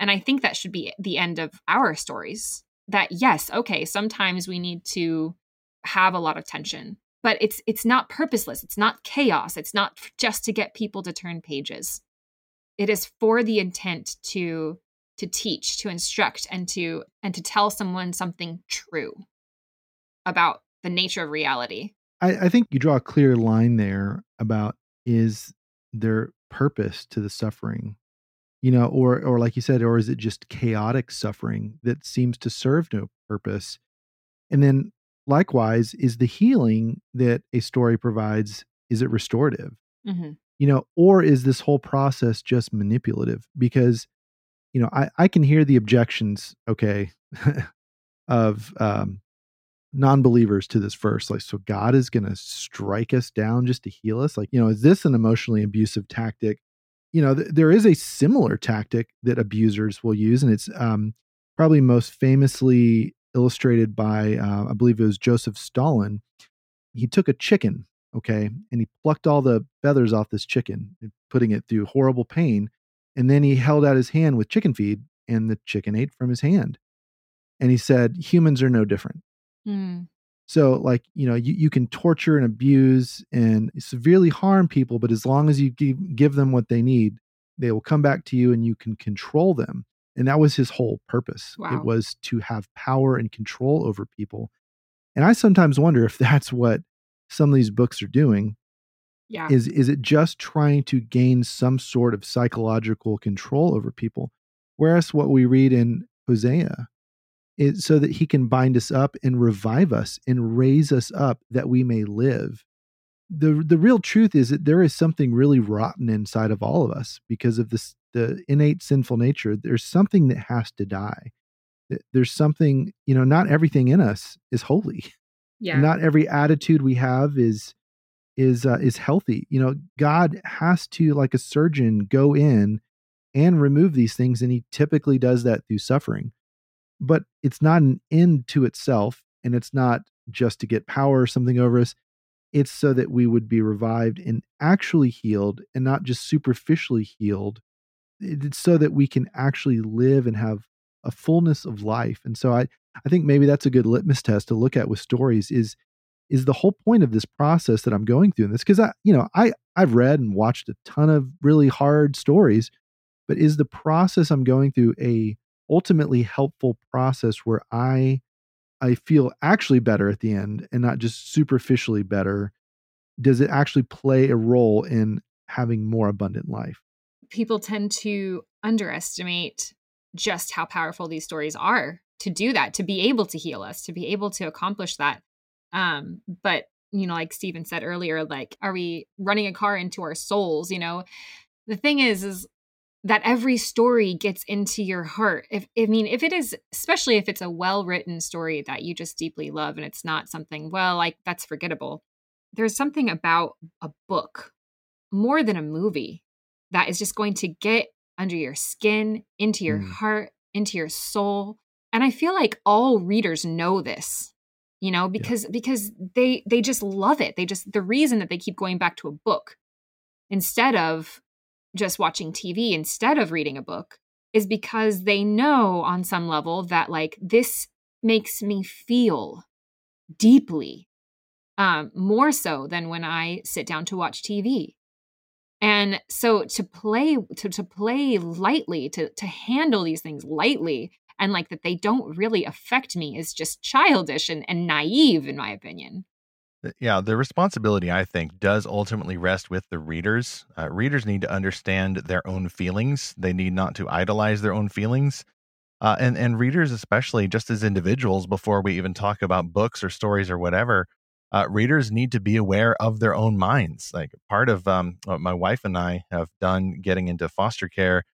And i think that should be the end of our stories that yes okay sometimes we need to have a lot of tension but it's it's not purposeless it's not chaos it's not just to get people to turn pages. It is for the intent to to teach to instruct and to and to tell someone something true about the nature of reality. I, I think you draw a clear line there about is there purpose to the suffering? You know or or like you said or is it just chaotic suffering that seems to serve no purpose? And then likewise is the healing that a story provides is it restorative? Mm-hmm. you know or is this whole process just manipulative? Because you know i i can hear the objections okay of um non-believers to this verse like so god is going to strike us down just to heal us? Like you know is this an emotionally abusive tactic? You know th- there is a similar tactic that abusers will use and it's um probably most famously illustrated by uh, i believe it was joseph stalin. He took a chicken okay and he plucked all the feathers off this chicken putting it through horrible pain and then he held out his hand with chicken feed and the chicken ate from his hand. And he said humans are no different mm. so, like, you know, you, you can torture and abuse and severely harm people, but as long as you give, give them what they need, they will come back to you and you can control them. And that was his whole purpose. Wow. It was to have power and control over people. And I sometimes wonder if that's what some of these books are doing. yeah Is is it just trying to gain some sort of psychological control over people? Whereas what we read in Hosea is so that he can bind us up and revive us and raise us up that we may live. The the real truth is that there is something really rotten inside of all of us because of this the innate sinful nature. There's something that has to die. There's something, you know, not everything in us is holy. yeah Not every attitude we have is is uh, is healthy. You know, God has to like a surgeon go in and remove these things and he typically does that through suffering but it's not an end to itself and it's not just to get power or something over us. It's so that we would be revived and actually healed and not just superficially healed. It's so that we can actually live and have a fullness of life and so i i think maybe that's a good litmus test to look at with stories is is the whole point of this process that i'm going through in this because i you know i i've read and watched a ton of really hard stories but is the process i'm going through a ultimately helpful process where I I feel actually better at the end and not just superficially better? Does it actually play a role in having more abundant life? people tend to underestimate just how powerful these stories are to do that to be able to heal us to be able to accomplish that um but you know, like Stephen said earlier, like, are we running a car into our souls? You know, the thing is, is that every story gets into your heart. If I mean, if it is, especially if it's a well written story that you just deeply love and it's not something, well, like that's forgettable. There's something about a book more than a movie that is just going to get under your skin, into your mm. heart, into your soul. And I feel like all readers know this you know because yeah. because they they just love it they just the reason that they keep going back to a book instead of just watching tv instead of reading a book is because they know on some level that like this makes me feel deeply um more so than when i sit down to watch tv and so to play to, to play lightly to to handle these things lightly and like that they don't really affect me is just childish and, and naive in my opinion yeah the responsibility i think does ultimately rest with the readers. Uh, readers need to understand their own feelings. They need not to idolize their own feelings. Uh, and and readers especially just as individuals before we even talk about books or stories or whatever uh, readers need to be aware of their own minds. Like part of um, what my wife and i have done getting into foster care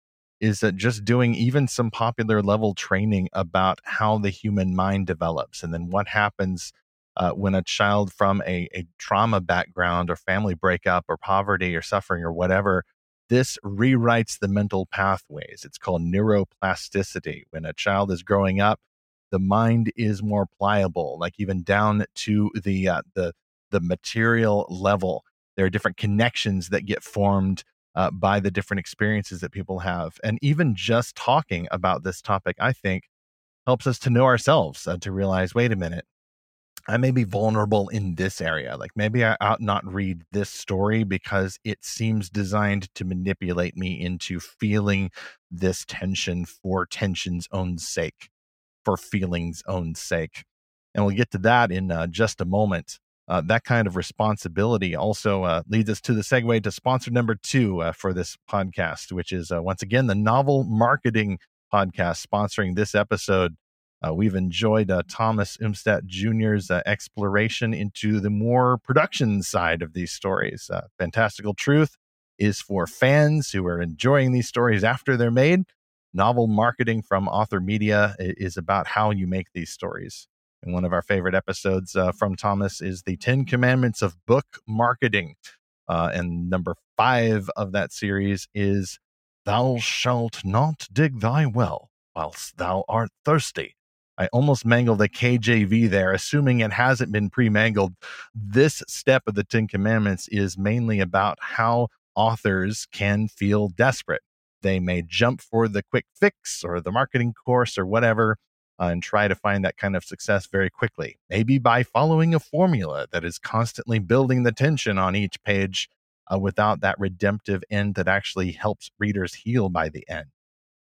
is that just doing even some popular level training about how the human mind develops and then what happens uh, when a child from a, a trauma background or family breakup or poverty or suffering or whatever this rewrites the mental pathways. It's called neuroplasticity. When a child is growing up the mind is more pliable like even down to the uh, the the material level. There are different connections that get formed uh, by the different experiences that people have. And even just talking about this topic, I think, helps us to know ourselves, to realize wait a minute, I may be vulnerable in this area. Like maybe I ought not read this story because it seems designed to manipulate me into feeling this tension for tension's own sake, for feeling's own sake. And we'll get to that in uh, just a moment uh, that kind of responsibility also uh, leads us to the segue to sponsor number two uh, for this podcast, which is uh, once again the novel marketing podcast sponsoring this episode. Uh, we've enjoyed uh, Thomas Umstattd Jr.'s exploration into the more production side of these stories. Fantastical Truth is for fans who are enjoying these stories after they're made. Novel marketing from Author Media is about how you make these stories. And one of our favorite episodes uh, from Thomas is the 10 Commandments of Book Marketing. Uh, and number five of that series is Thou shalt not dig thy well whilst thou art thirsty. I almost mangled the KJV there, assuming it hasn't been pre mangled. This step of the Ten Commandments is mainly about how authors can feel desperate. They may jump for the quick fix or the marketing course or whatever, uh, and try to find that kind of success very quickly. Maybe by following a formula that is constantly building the tension on each page uh, without that redemptive end that actually helps readers heal by the end.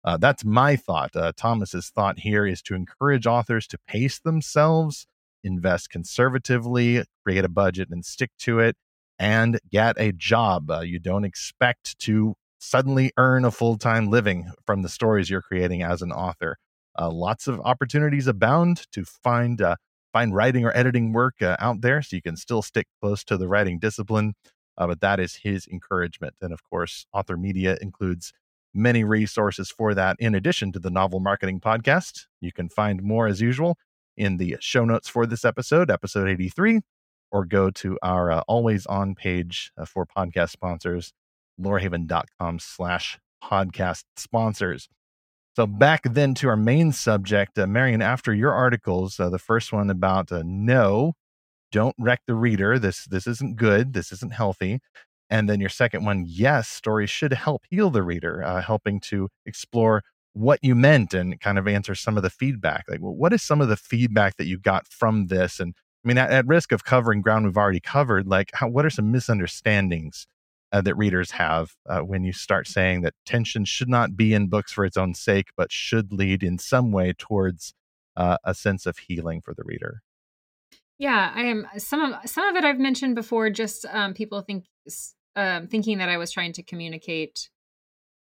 Uh, that's my thought. Uh, Thomas's thought here is to encourage authors to pace themselves, invest conservatively, create a budget and stick to it, and get a job. Uh, you don't expect to suddenly earn a full time living from the stories you're creating as an author. Uh, lots of opportunities abound to find uh, find writing or editing work uh, out there, so you can still stick close to the writing discipline. But that is his encouragement, and of course, Author Media includes many resources for that. In addition to the Novel Marketing Podcast, you can find more as usual in the show notes for this episode, episode eighty three, or go to our uh, always on page uh, for podcast sponsors, lorehaven.com slash podcast sponsors. So back then to our main subject, uh, Marian. After your articles, uh, the first one about uh, no, don't wreck the reader. This this isn't good. This isn't healthy. And then your second one, yes, stories should help heal the reader, uh, helping to explore what you meant and kind of answer some of the feedback. Like, well, what is some of the feedback that you got from this? And I mean, at, at risk of covering ground we've already covered, like, how, what are some misunderstandings uh, that readers have uh, when you start saying that tension should not be in books for its own sake, but should lead in some way towards uh, a sense of healing for the reader. Yeah, I am. Some of some of it I've mentioned before. Just um, people think um, thinking that I was trying to communicate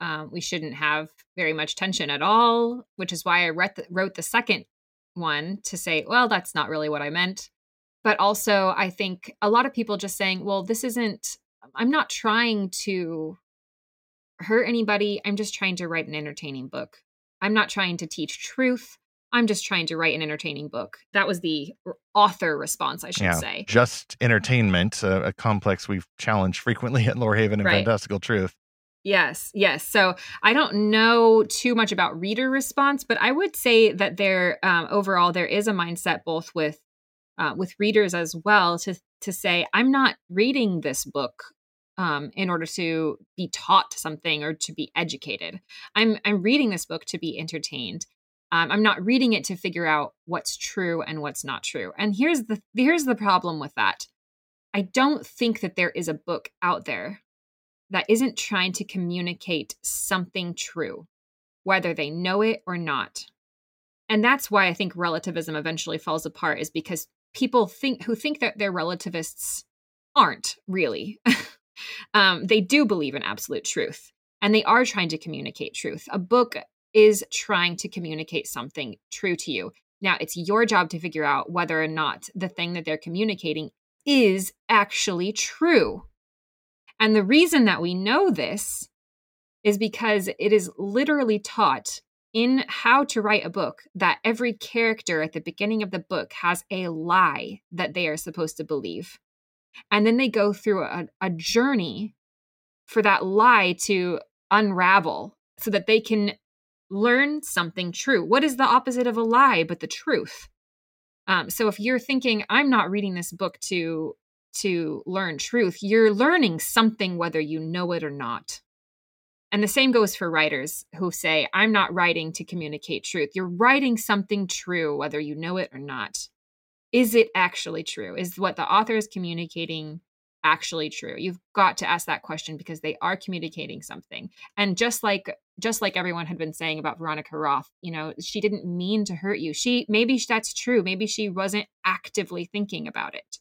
um, we shouldn't have very much tension at all, which is why I the, wrote the second one to say, well, that's not really what I meant. but also I think a lot of people just saying, well, this isn't, I'm not trying to hurt anybody. I'm just trying to write an entertaining book. I'm not trying to teach truth. I'm just trying to write an entertaining book. That was the author response, I should Yeah, say. just entertainment, a, a complex we've challenged frequently at Lorehaven and Right. Fantastical Truth. Yes, yes. So I don't know too much about reader response, but I would say that there um, overall there is a mindset both with uh, with readers as well to to say I'm not reading this book um, in order to be taught something or to be educated. I'm I'm reading this book to be entertained. Um, I'm not reading it to figure out what's true and what's not true. And here's the here's the problem with that. I don't think that there is a book out there that isn't trying to communicate something true, whether they know it or not. And that's why I think relativism eventually falls apart, is because people think who think that they're relativists aren't really. um, they do believe in absolute truth, and they are trying to communicate truth. A book is trying to communicate something true to you. Now, it's your job to figure out whether or not the thing that they're communicating is actually true. And the reason that we know this is because it is literally taught in how to write a book that every character at the beginning of the book has a lie that they are supposed to believe. And then they go through a, a journey for that lie to unravel so that they can learn something true. What is the opposite of a lie but the truth? Um, so if you're thinking, I'm not reading this book to to learn truth, you're learning something whether you know it or not. And the same goes for writers who say, I'm not writing to communicate truth. You're writing something true, whether you know it or not. Is it actually true? Is what the author is communicating actually true? You've got to ask that question because they are communicating something. And just like just like everyone had been saying about Veronica Roth, you know, she didn't mean to hurt you. She maybe that's true. Maybe she wasn't actively thinking about it,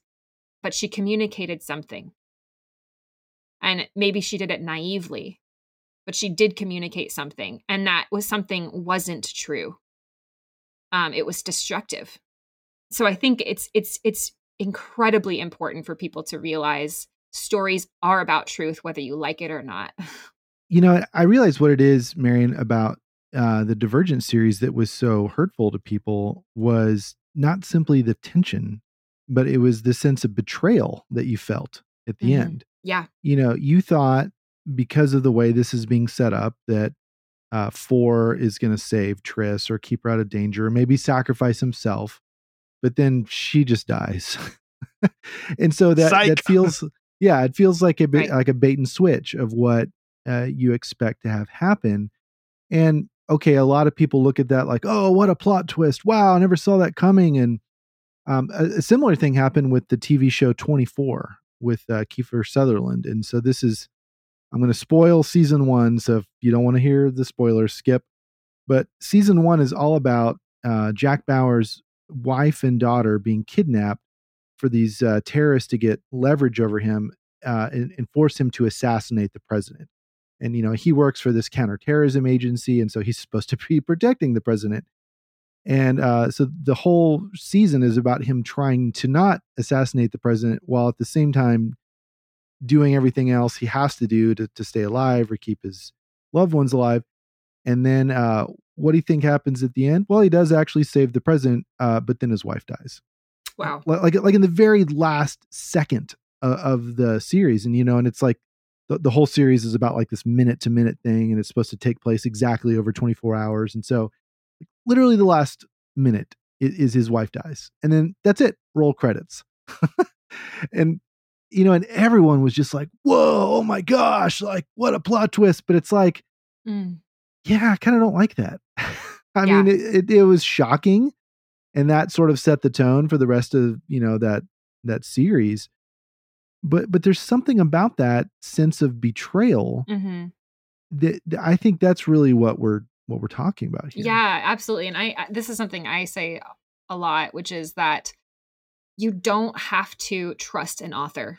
but she communicated something. And maybe she did it naively, but she did communicate something, and that was something wasn't true. Um, it was destructive. So I think it's it's it's incredibly important for people to realize stories are about truth, whether you like it or not. You know, I realize what it is, Marian, about uh, the Divergent series that was so hurtful to people was not simply the tension, but it was the sense of betrayal that you felt at the Mhm. end. yeah. You know, you thought because of the way this is being set up that uh, Four is going to save Tris or keep her out of danger or maybe sacrifice himself, but then she just dies. and so that Psych. that feels yeah, it feels like a bit Right. like a bait and switch of what uh, you expect to have happen. And okay, a lot of people look at that like, oh, what a plot twist! Wow, I never saw that coming. And um, a, a similar thing happened with the TV show 24 with uh, Kiefer Sutherland. And so this is, I'm going to spoil season one. So if you don't want to hear the spoilers, skip. But season one is all about uh, Jack Bauer's wife and daughter being kidnapped for these uh, terrorists to get leverage over him uh, and, and force him to assassinate the president. And you know he works for this counterterrorism agency, and so he's supposed to be protecting the president. And uh, so the whole season is about him trying to not assassinate the president while at the same time doing everything else he has to do to, to stay alive or keep his loved ones alive. And then uh, what do you think happens at the end? Well, he does actually save the president, uh, but then his wife dies Wow. like like, in the very last second of, of the series and you know and it's like the, the whole series is about like this minute to minute thing and it's supposed to take place exactly over 24 hours and so literally the last minute is, is his wife dies and then that's it roll credits and you know and everyone was just like whoa oh my gosh like what a plot twist but it's like Mm. Yeah, I kind of don't like that. I Yeah. mean, it, it, it was shocking, and that sort of set the tone for the rest of you know that that series. But but there's something about that sense of betrayal hmm that, that I think that's really what we're what we're talking about here. Yeah, absolutely. And I this is something I say a lot, which is that you don't have to trust an author.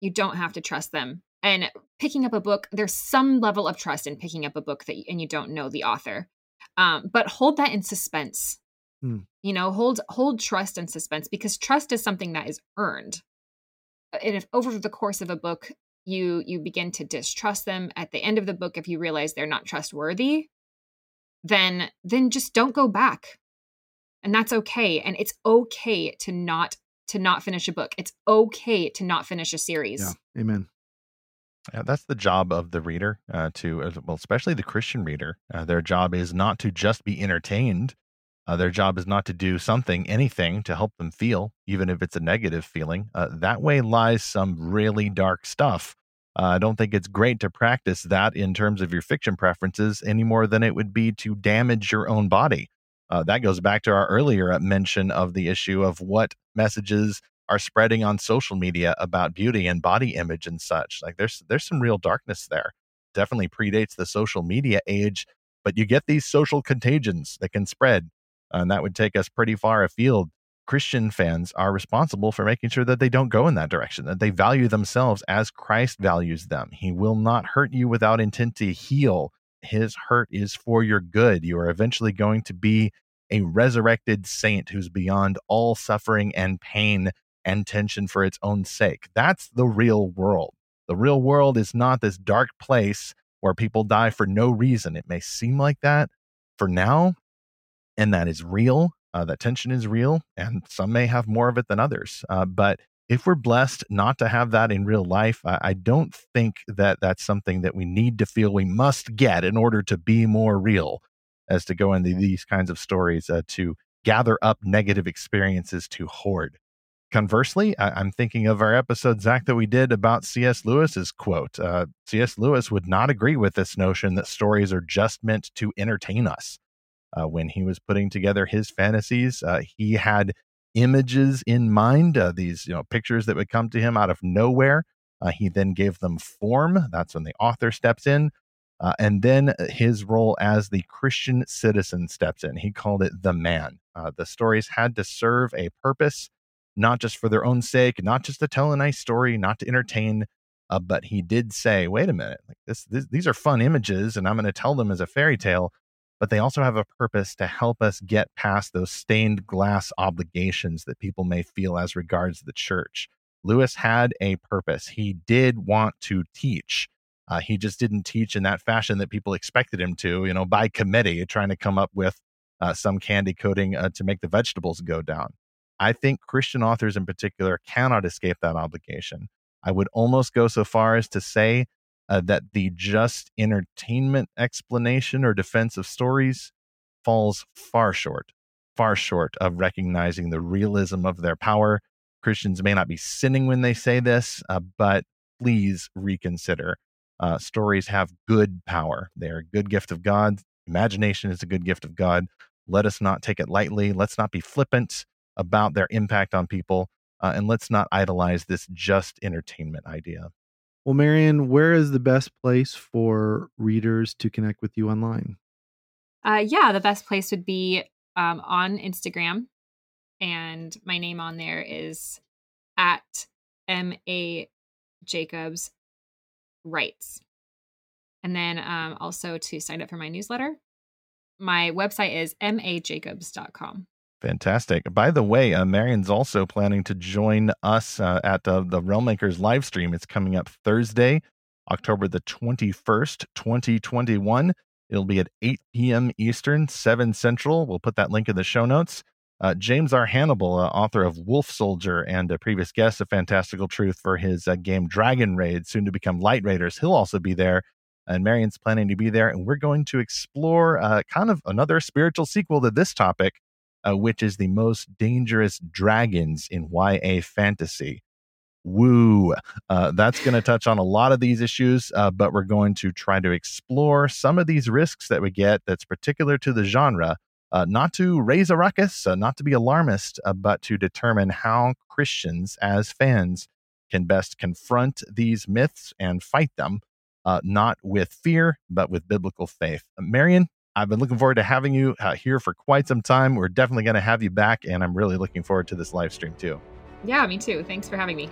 You don't have to trust them. And picking up a book, there's some level of trust in picking up a book that and you don't know the author. Um, but hold that in suspense. Hmm. You know, hold hold trust and suspense because trust is something that is earned. And if over the course of a book you you begin to distrust them at the end of the book if you realize they're not trustworthy, then then just don't go back. And that's okay. And it's okay to not to not finish a book. It's okay to not finish a series. Yeah. Amen. Yeah, that's the job of the reader, uh, to well, especially the Christian reader. Uh, their job is not to just be entertained. Uh, their job is not to do something, anything to help them feel, even if it's a negative feeling. Uh, that way lies some really dark stuff. Uh, I don't think it's great to practice that in terms of your fiction preferences any more than it would be to damage your own body. Uh, that goes back to our earlier mention of the issue of what messages are spreading on social media about beauty and body image and such. Like there's there's some real darkness there. Definitely predates the social media age, but you get these social contagions that can spread, and that would take us pretty far afield. Christian fans are responsible for making sure that they don't go in that direction, that they value themselves as Christ values them. He will not hurt you without intent to heal. His hurt is for your good. You are eventually going to be a resurrected saint who's beyond all suffering and pain and tension for its own sake. That's the real world. The real world is not this dark place where people die for no reason. It may seem like that for now, and that is real. Uh, that tension is real, and some may have more of it than others. Uh, but if we're blessed not to have that in real life, I, I, don't think that that's something that we need to feel we must get in order to be more real, as to go into these kinds of stories uh, to gather up negative experiences to hoard. Conversely, I, am thinking of our episode, Zach, that we did about C.S. Lewis's quote. Uh, C.S. Lewis would not agree with this notion that stories are just meant to entertain us. Uh, when he was putting together his fantasies, uh, he had images in mind, uh, these you know pictures that would come to him out of nowhere. Uh, he then gave them form. That's when the author steps in. Uh, and then his role as the Christian citizen steps in. He called it the man. the stories had to serve a purpose not just for their own sake, not just to tell a nice story, not to entertain. Uh, but he did say, "Wait a minute, like this, this these are fun images, and I'm going to tell them as a fairy tale." But they also have a purpose to help us get past those stained glass obligations that people may feel as regards the church. Lewis had a purpose. He did want to teach. Uh, he just didn't teach in that fashion that people expected him to, you know, by committee, trying to come up with uh, some candy coating uh, to make the vegetables go down. I think Christian authors in particular cannot escape that obligation. I would almost go so far as to say uh, that the just entertainment explanation or defense of stories falls far short, far short of recognizing the realism of their power. Christians may not be sinning when they say this, uh, but please reconsider. Uh, stories have good power. They are a good gift of God. Imagination is a good gift of God. Let us not take it lightly. Let's not be flippant about their impact on people. Uh, and let's not idolize this just entertainment idea. Well, Marian, where is the best place for readers to connect with you online? Uh, yeah, the best place would be um, on Instagram. And my name on there is at M.A. Jacobs Writes. And then um, also to sign up for my newsletter, my website is majacobs.com. Fantastic. By the way, uh, Marian's also planning to join us uh, at uh, the Realmmakers live stream. It's coming up Thursday, October the 21st, 2021. It'll be at 8 p.m. Eastern, 7 Central. We'll put that link in the show notes. Uh, James R. Hannibal, uh, author of Wolf Soldier and a previous guest of Fantastical Truth for his uh, game Dragon Raid, soon to become Light Raiders, he'll also be there. And Marian's planning to be there. And we're going to explore uh, kind of another spiritual sequel to this topic uh, which is the most dangerous dragons in YA fantasy. Woo. Uh, that's going to touch on a lot of these issues, uh, but we're going to try to explore some of these risks that we get that's particular to the genre, uh, not to raise a ruckus, uh, not to be alarmist, uh, but to determine how Christians, as fans, can best confront these myths and fight them, uh, not with fear, but with biblical faith. Marian, I've been looking forward to having you uh, here for quite some time. We're definitely going to have you back, and I'm really looking forward to this live stream too. Yeah, me too. Thanks for having me.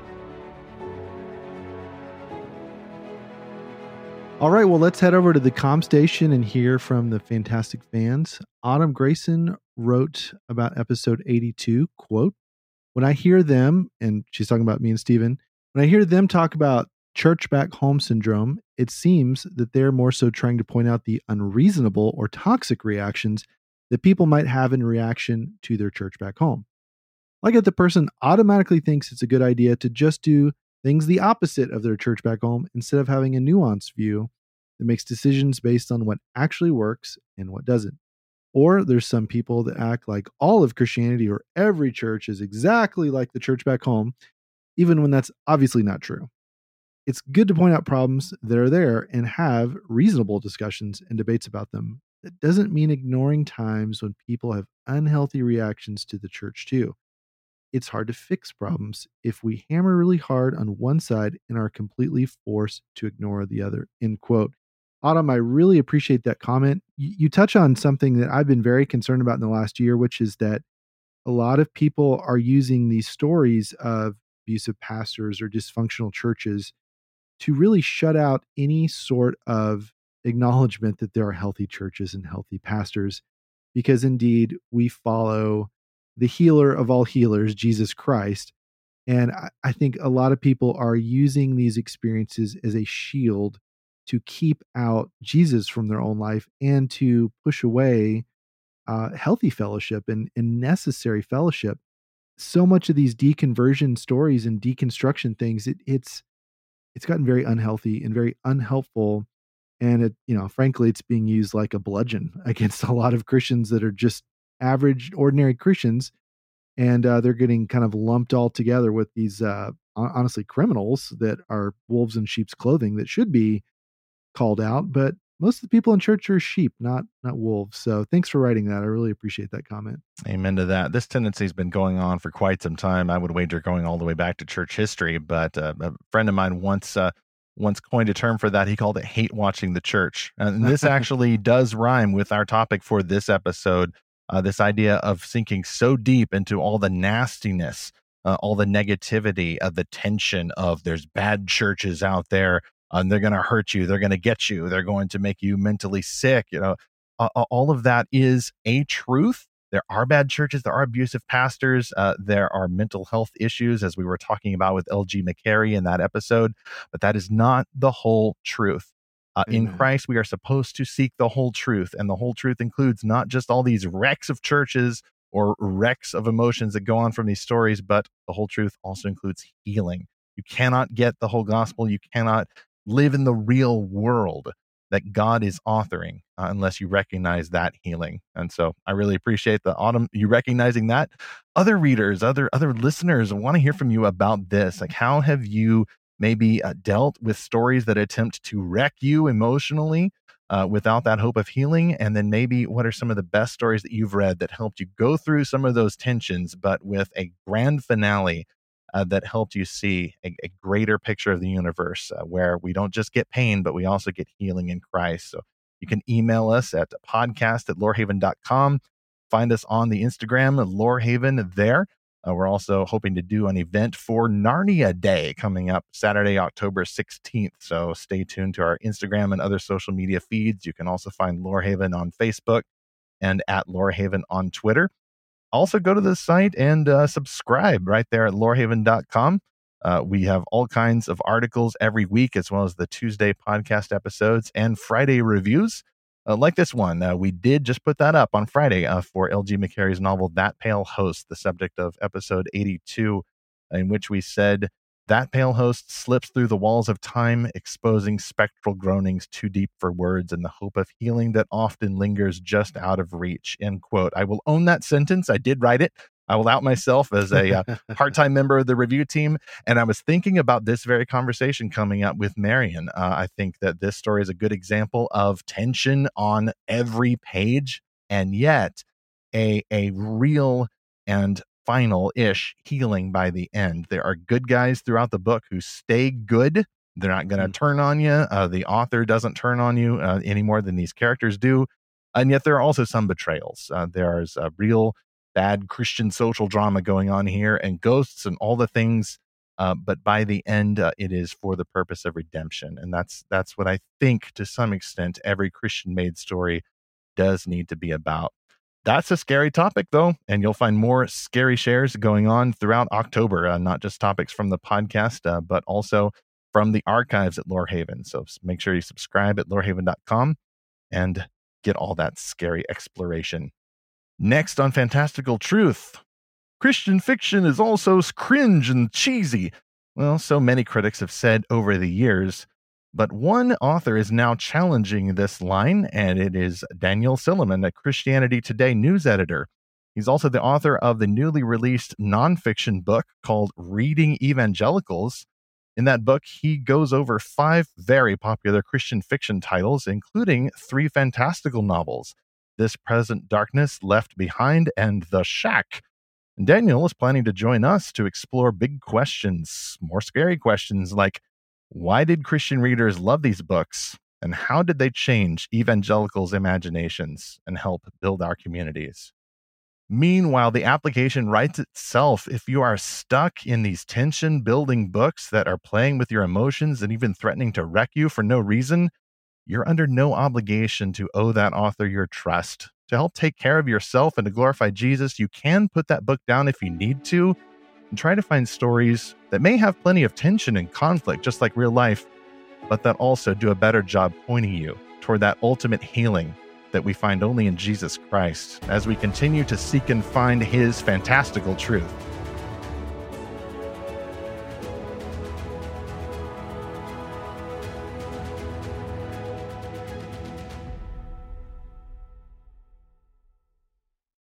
All right, well, let's head over to the com station and hear from the fantastic fans. Autumn Grayson wrote about episode 82, quote, when I hear them, and she's talking about me and Stephen, when I hear them talk about church back home syndrome, it seems that they're more so trying to point out the unreasonable or toxic reactions that people might have in reaction to their church back home. Like if the person automatically thinks it's a good idea to just do things the opposite of their church back home instead of having a nuanced view that makes decisions based on what actually works and what doesn't. Or there's some people that act like all of Christianity or every church is exactly like the church back home, even when that's obviously not true. It's good to point out problems that are there and have reasonable discussions and debates about them. That doesn't mean ignoring times when people have unhealthy reactions to the church, too. It's hard to fix problems if we hammer really hard on one side and are completely forced to ignore the other. End quote. Autumn, I really appreciate that comment. You, you touch on something that I've been very concerned about in the last year, which is that a lot of people are using these stories of abusive pastors or dysfunctional churches to really shut out any sort of acknowledgement that there are healthy churches and healthy pastors, because indeed we follow the healer of all healers, Jesus Christ. And I, I think a lot of people are using these experiences as a shield to keep out Jesus from their own life and to push away uh, healthy fellowship and, and necessary fellowship. So much of these deconversion stories and deconstruction things, it, it's it's gotten very unhealthy and very unhelpful. And it, you know, frankly, it's being used like a bludgeon against a lot of Christians that are just average, ordinary Christians, and uh, they're getting kind of lumped all together with these uh, honestly criminals that are wolves in sheep's clothing that should be called out, but most of the people in church are sheep, not not wolves. So thanks for writing that. I really appreciate that comment. Amen to that. This tendency has been going on for quite some time. I would wager going all the way back to church history. But uh, a friend of mine once uh, once coined a term for that. He called it hate watching the church, and this actually does rhyme with our topic for this episode. Uh, this idea of sinking so deep into all the nastiness, uh, all the negativity, of the tension of there's bad churches out there and they're going to hurt you they're going to get you they're going to make you mentally sick you know uh, all of that is a truth there are bad churches there are abusive pastors uh, there are mental health issues as we were talking about with lg mccary in that episode but that is not the whole truth uh, in Christ, we are supposed to seek the whole truth. And the whole truth includes not just all these wrecks of churches or wrecks of emotions that go on from these stories, but the whole truth also includes healing. You cannot get the whole gospel. You cannot live in the real world that God is authoring uh, unless you recognize that healing. And so I really appreciate the autumn you recognizing that. Other readers, other other listeners want to hear from you about this. Like how have you maybe uh, dealt with stories that attempt to wreck you emotionally uh, without that hope of healing? And then maybe what are some of the best stories that you've read that helped you go through some of those tensions, but with a grand finale uh, that helped you see a, a, greater picture of the universe uh, where we don't just get pain, but we also get healing in Christ. So you can email us at podcast at lorehaven.com. Find us on the Instagram, Lorehaven, there. Uh, we're also hoping to do an event for Narnia Day coming up Saturday, October 16th. So stay tuned to our Instagram and other social media feeds. You can also find Lorehaven on Facebook and at Lorehaven on Twitter also go to the site and uh, subscribe right there at lorehaven.com. Uh, we have all kinds of articles every week, as well as the Tuesday podcast episodes and Friday reviews. Uh, like this one, uh, we did just put that up on Friday uh, for LG McCary's novel That Pale Host, the subject of episode 82, in which we said that pale host slips through the walls of time, exposing spectral groanings too deep for words and the hope of healing that often lingers just out of reach. End quote. I will own that sentence. I did write it. I will out myself as a uh, part time member of the review team. And I was thinking about this very conversation coming up with Marian. Uh, I think that this story is a good example of tension on every page, and yet a, a real and final ish healing by the end. There are good guys throughout the book who stay good. They're not going to mm turn on you. Uh, the author doesn't turn on you uh, any more than these characters do. And yet there are also some betrayals. Uh, there's a real bad Christian social drama going on here and ghosts and all the things. Uh, but by the end, uh, it is for the purpose of redemption. And that's, that's what I think to some extent every Christian made story does need to be about. That's a scary topic, though, and you'll find more scary shares going on throughout October, uh, not just topics from the podcast, uh, but also from the archives at Lorehaven. So make sure you subscribe at lorehaven.com and get all that scary exploration. Next on Fantastical Truth Christian fiction is also cringe and cheesy. Well, so many critics have said over the years. But one author is now challenging this line, and it is Daniel Silliman, a Christianity Today news editor. He's also the author of the newly released nonfiction book called Reading Evangelicals. In that book, he goes over five very popular Christian fiction titles, including three fantastical novels This Present Darkness, Left Behind, and The Shack. Daniel is planning to join us to explore big questions, more scary questions like why did Christian readers love these books? And how did they change evangelicals' imaginations and help build our communities? Meanwhile, the application writes itself. If you are stuck in these tension building books that are playing with your emotions and even threatening to wreck you for no reason, you're under no obligation to owe that author your trust. To help take care of yourself and to glorify Jesus, you can put that book down if you need to and try to find stories that may have plenty of tension and conflict, just like real life, but that also do a better job pointing you toward that ultimate healing that we find only in Jesus Christ as we continue to seek and find His fantastical truth.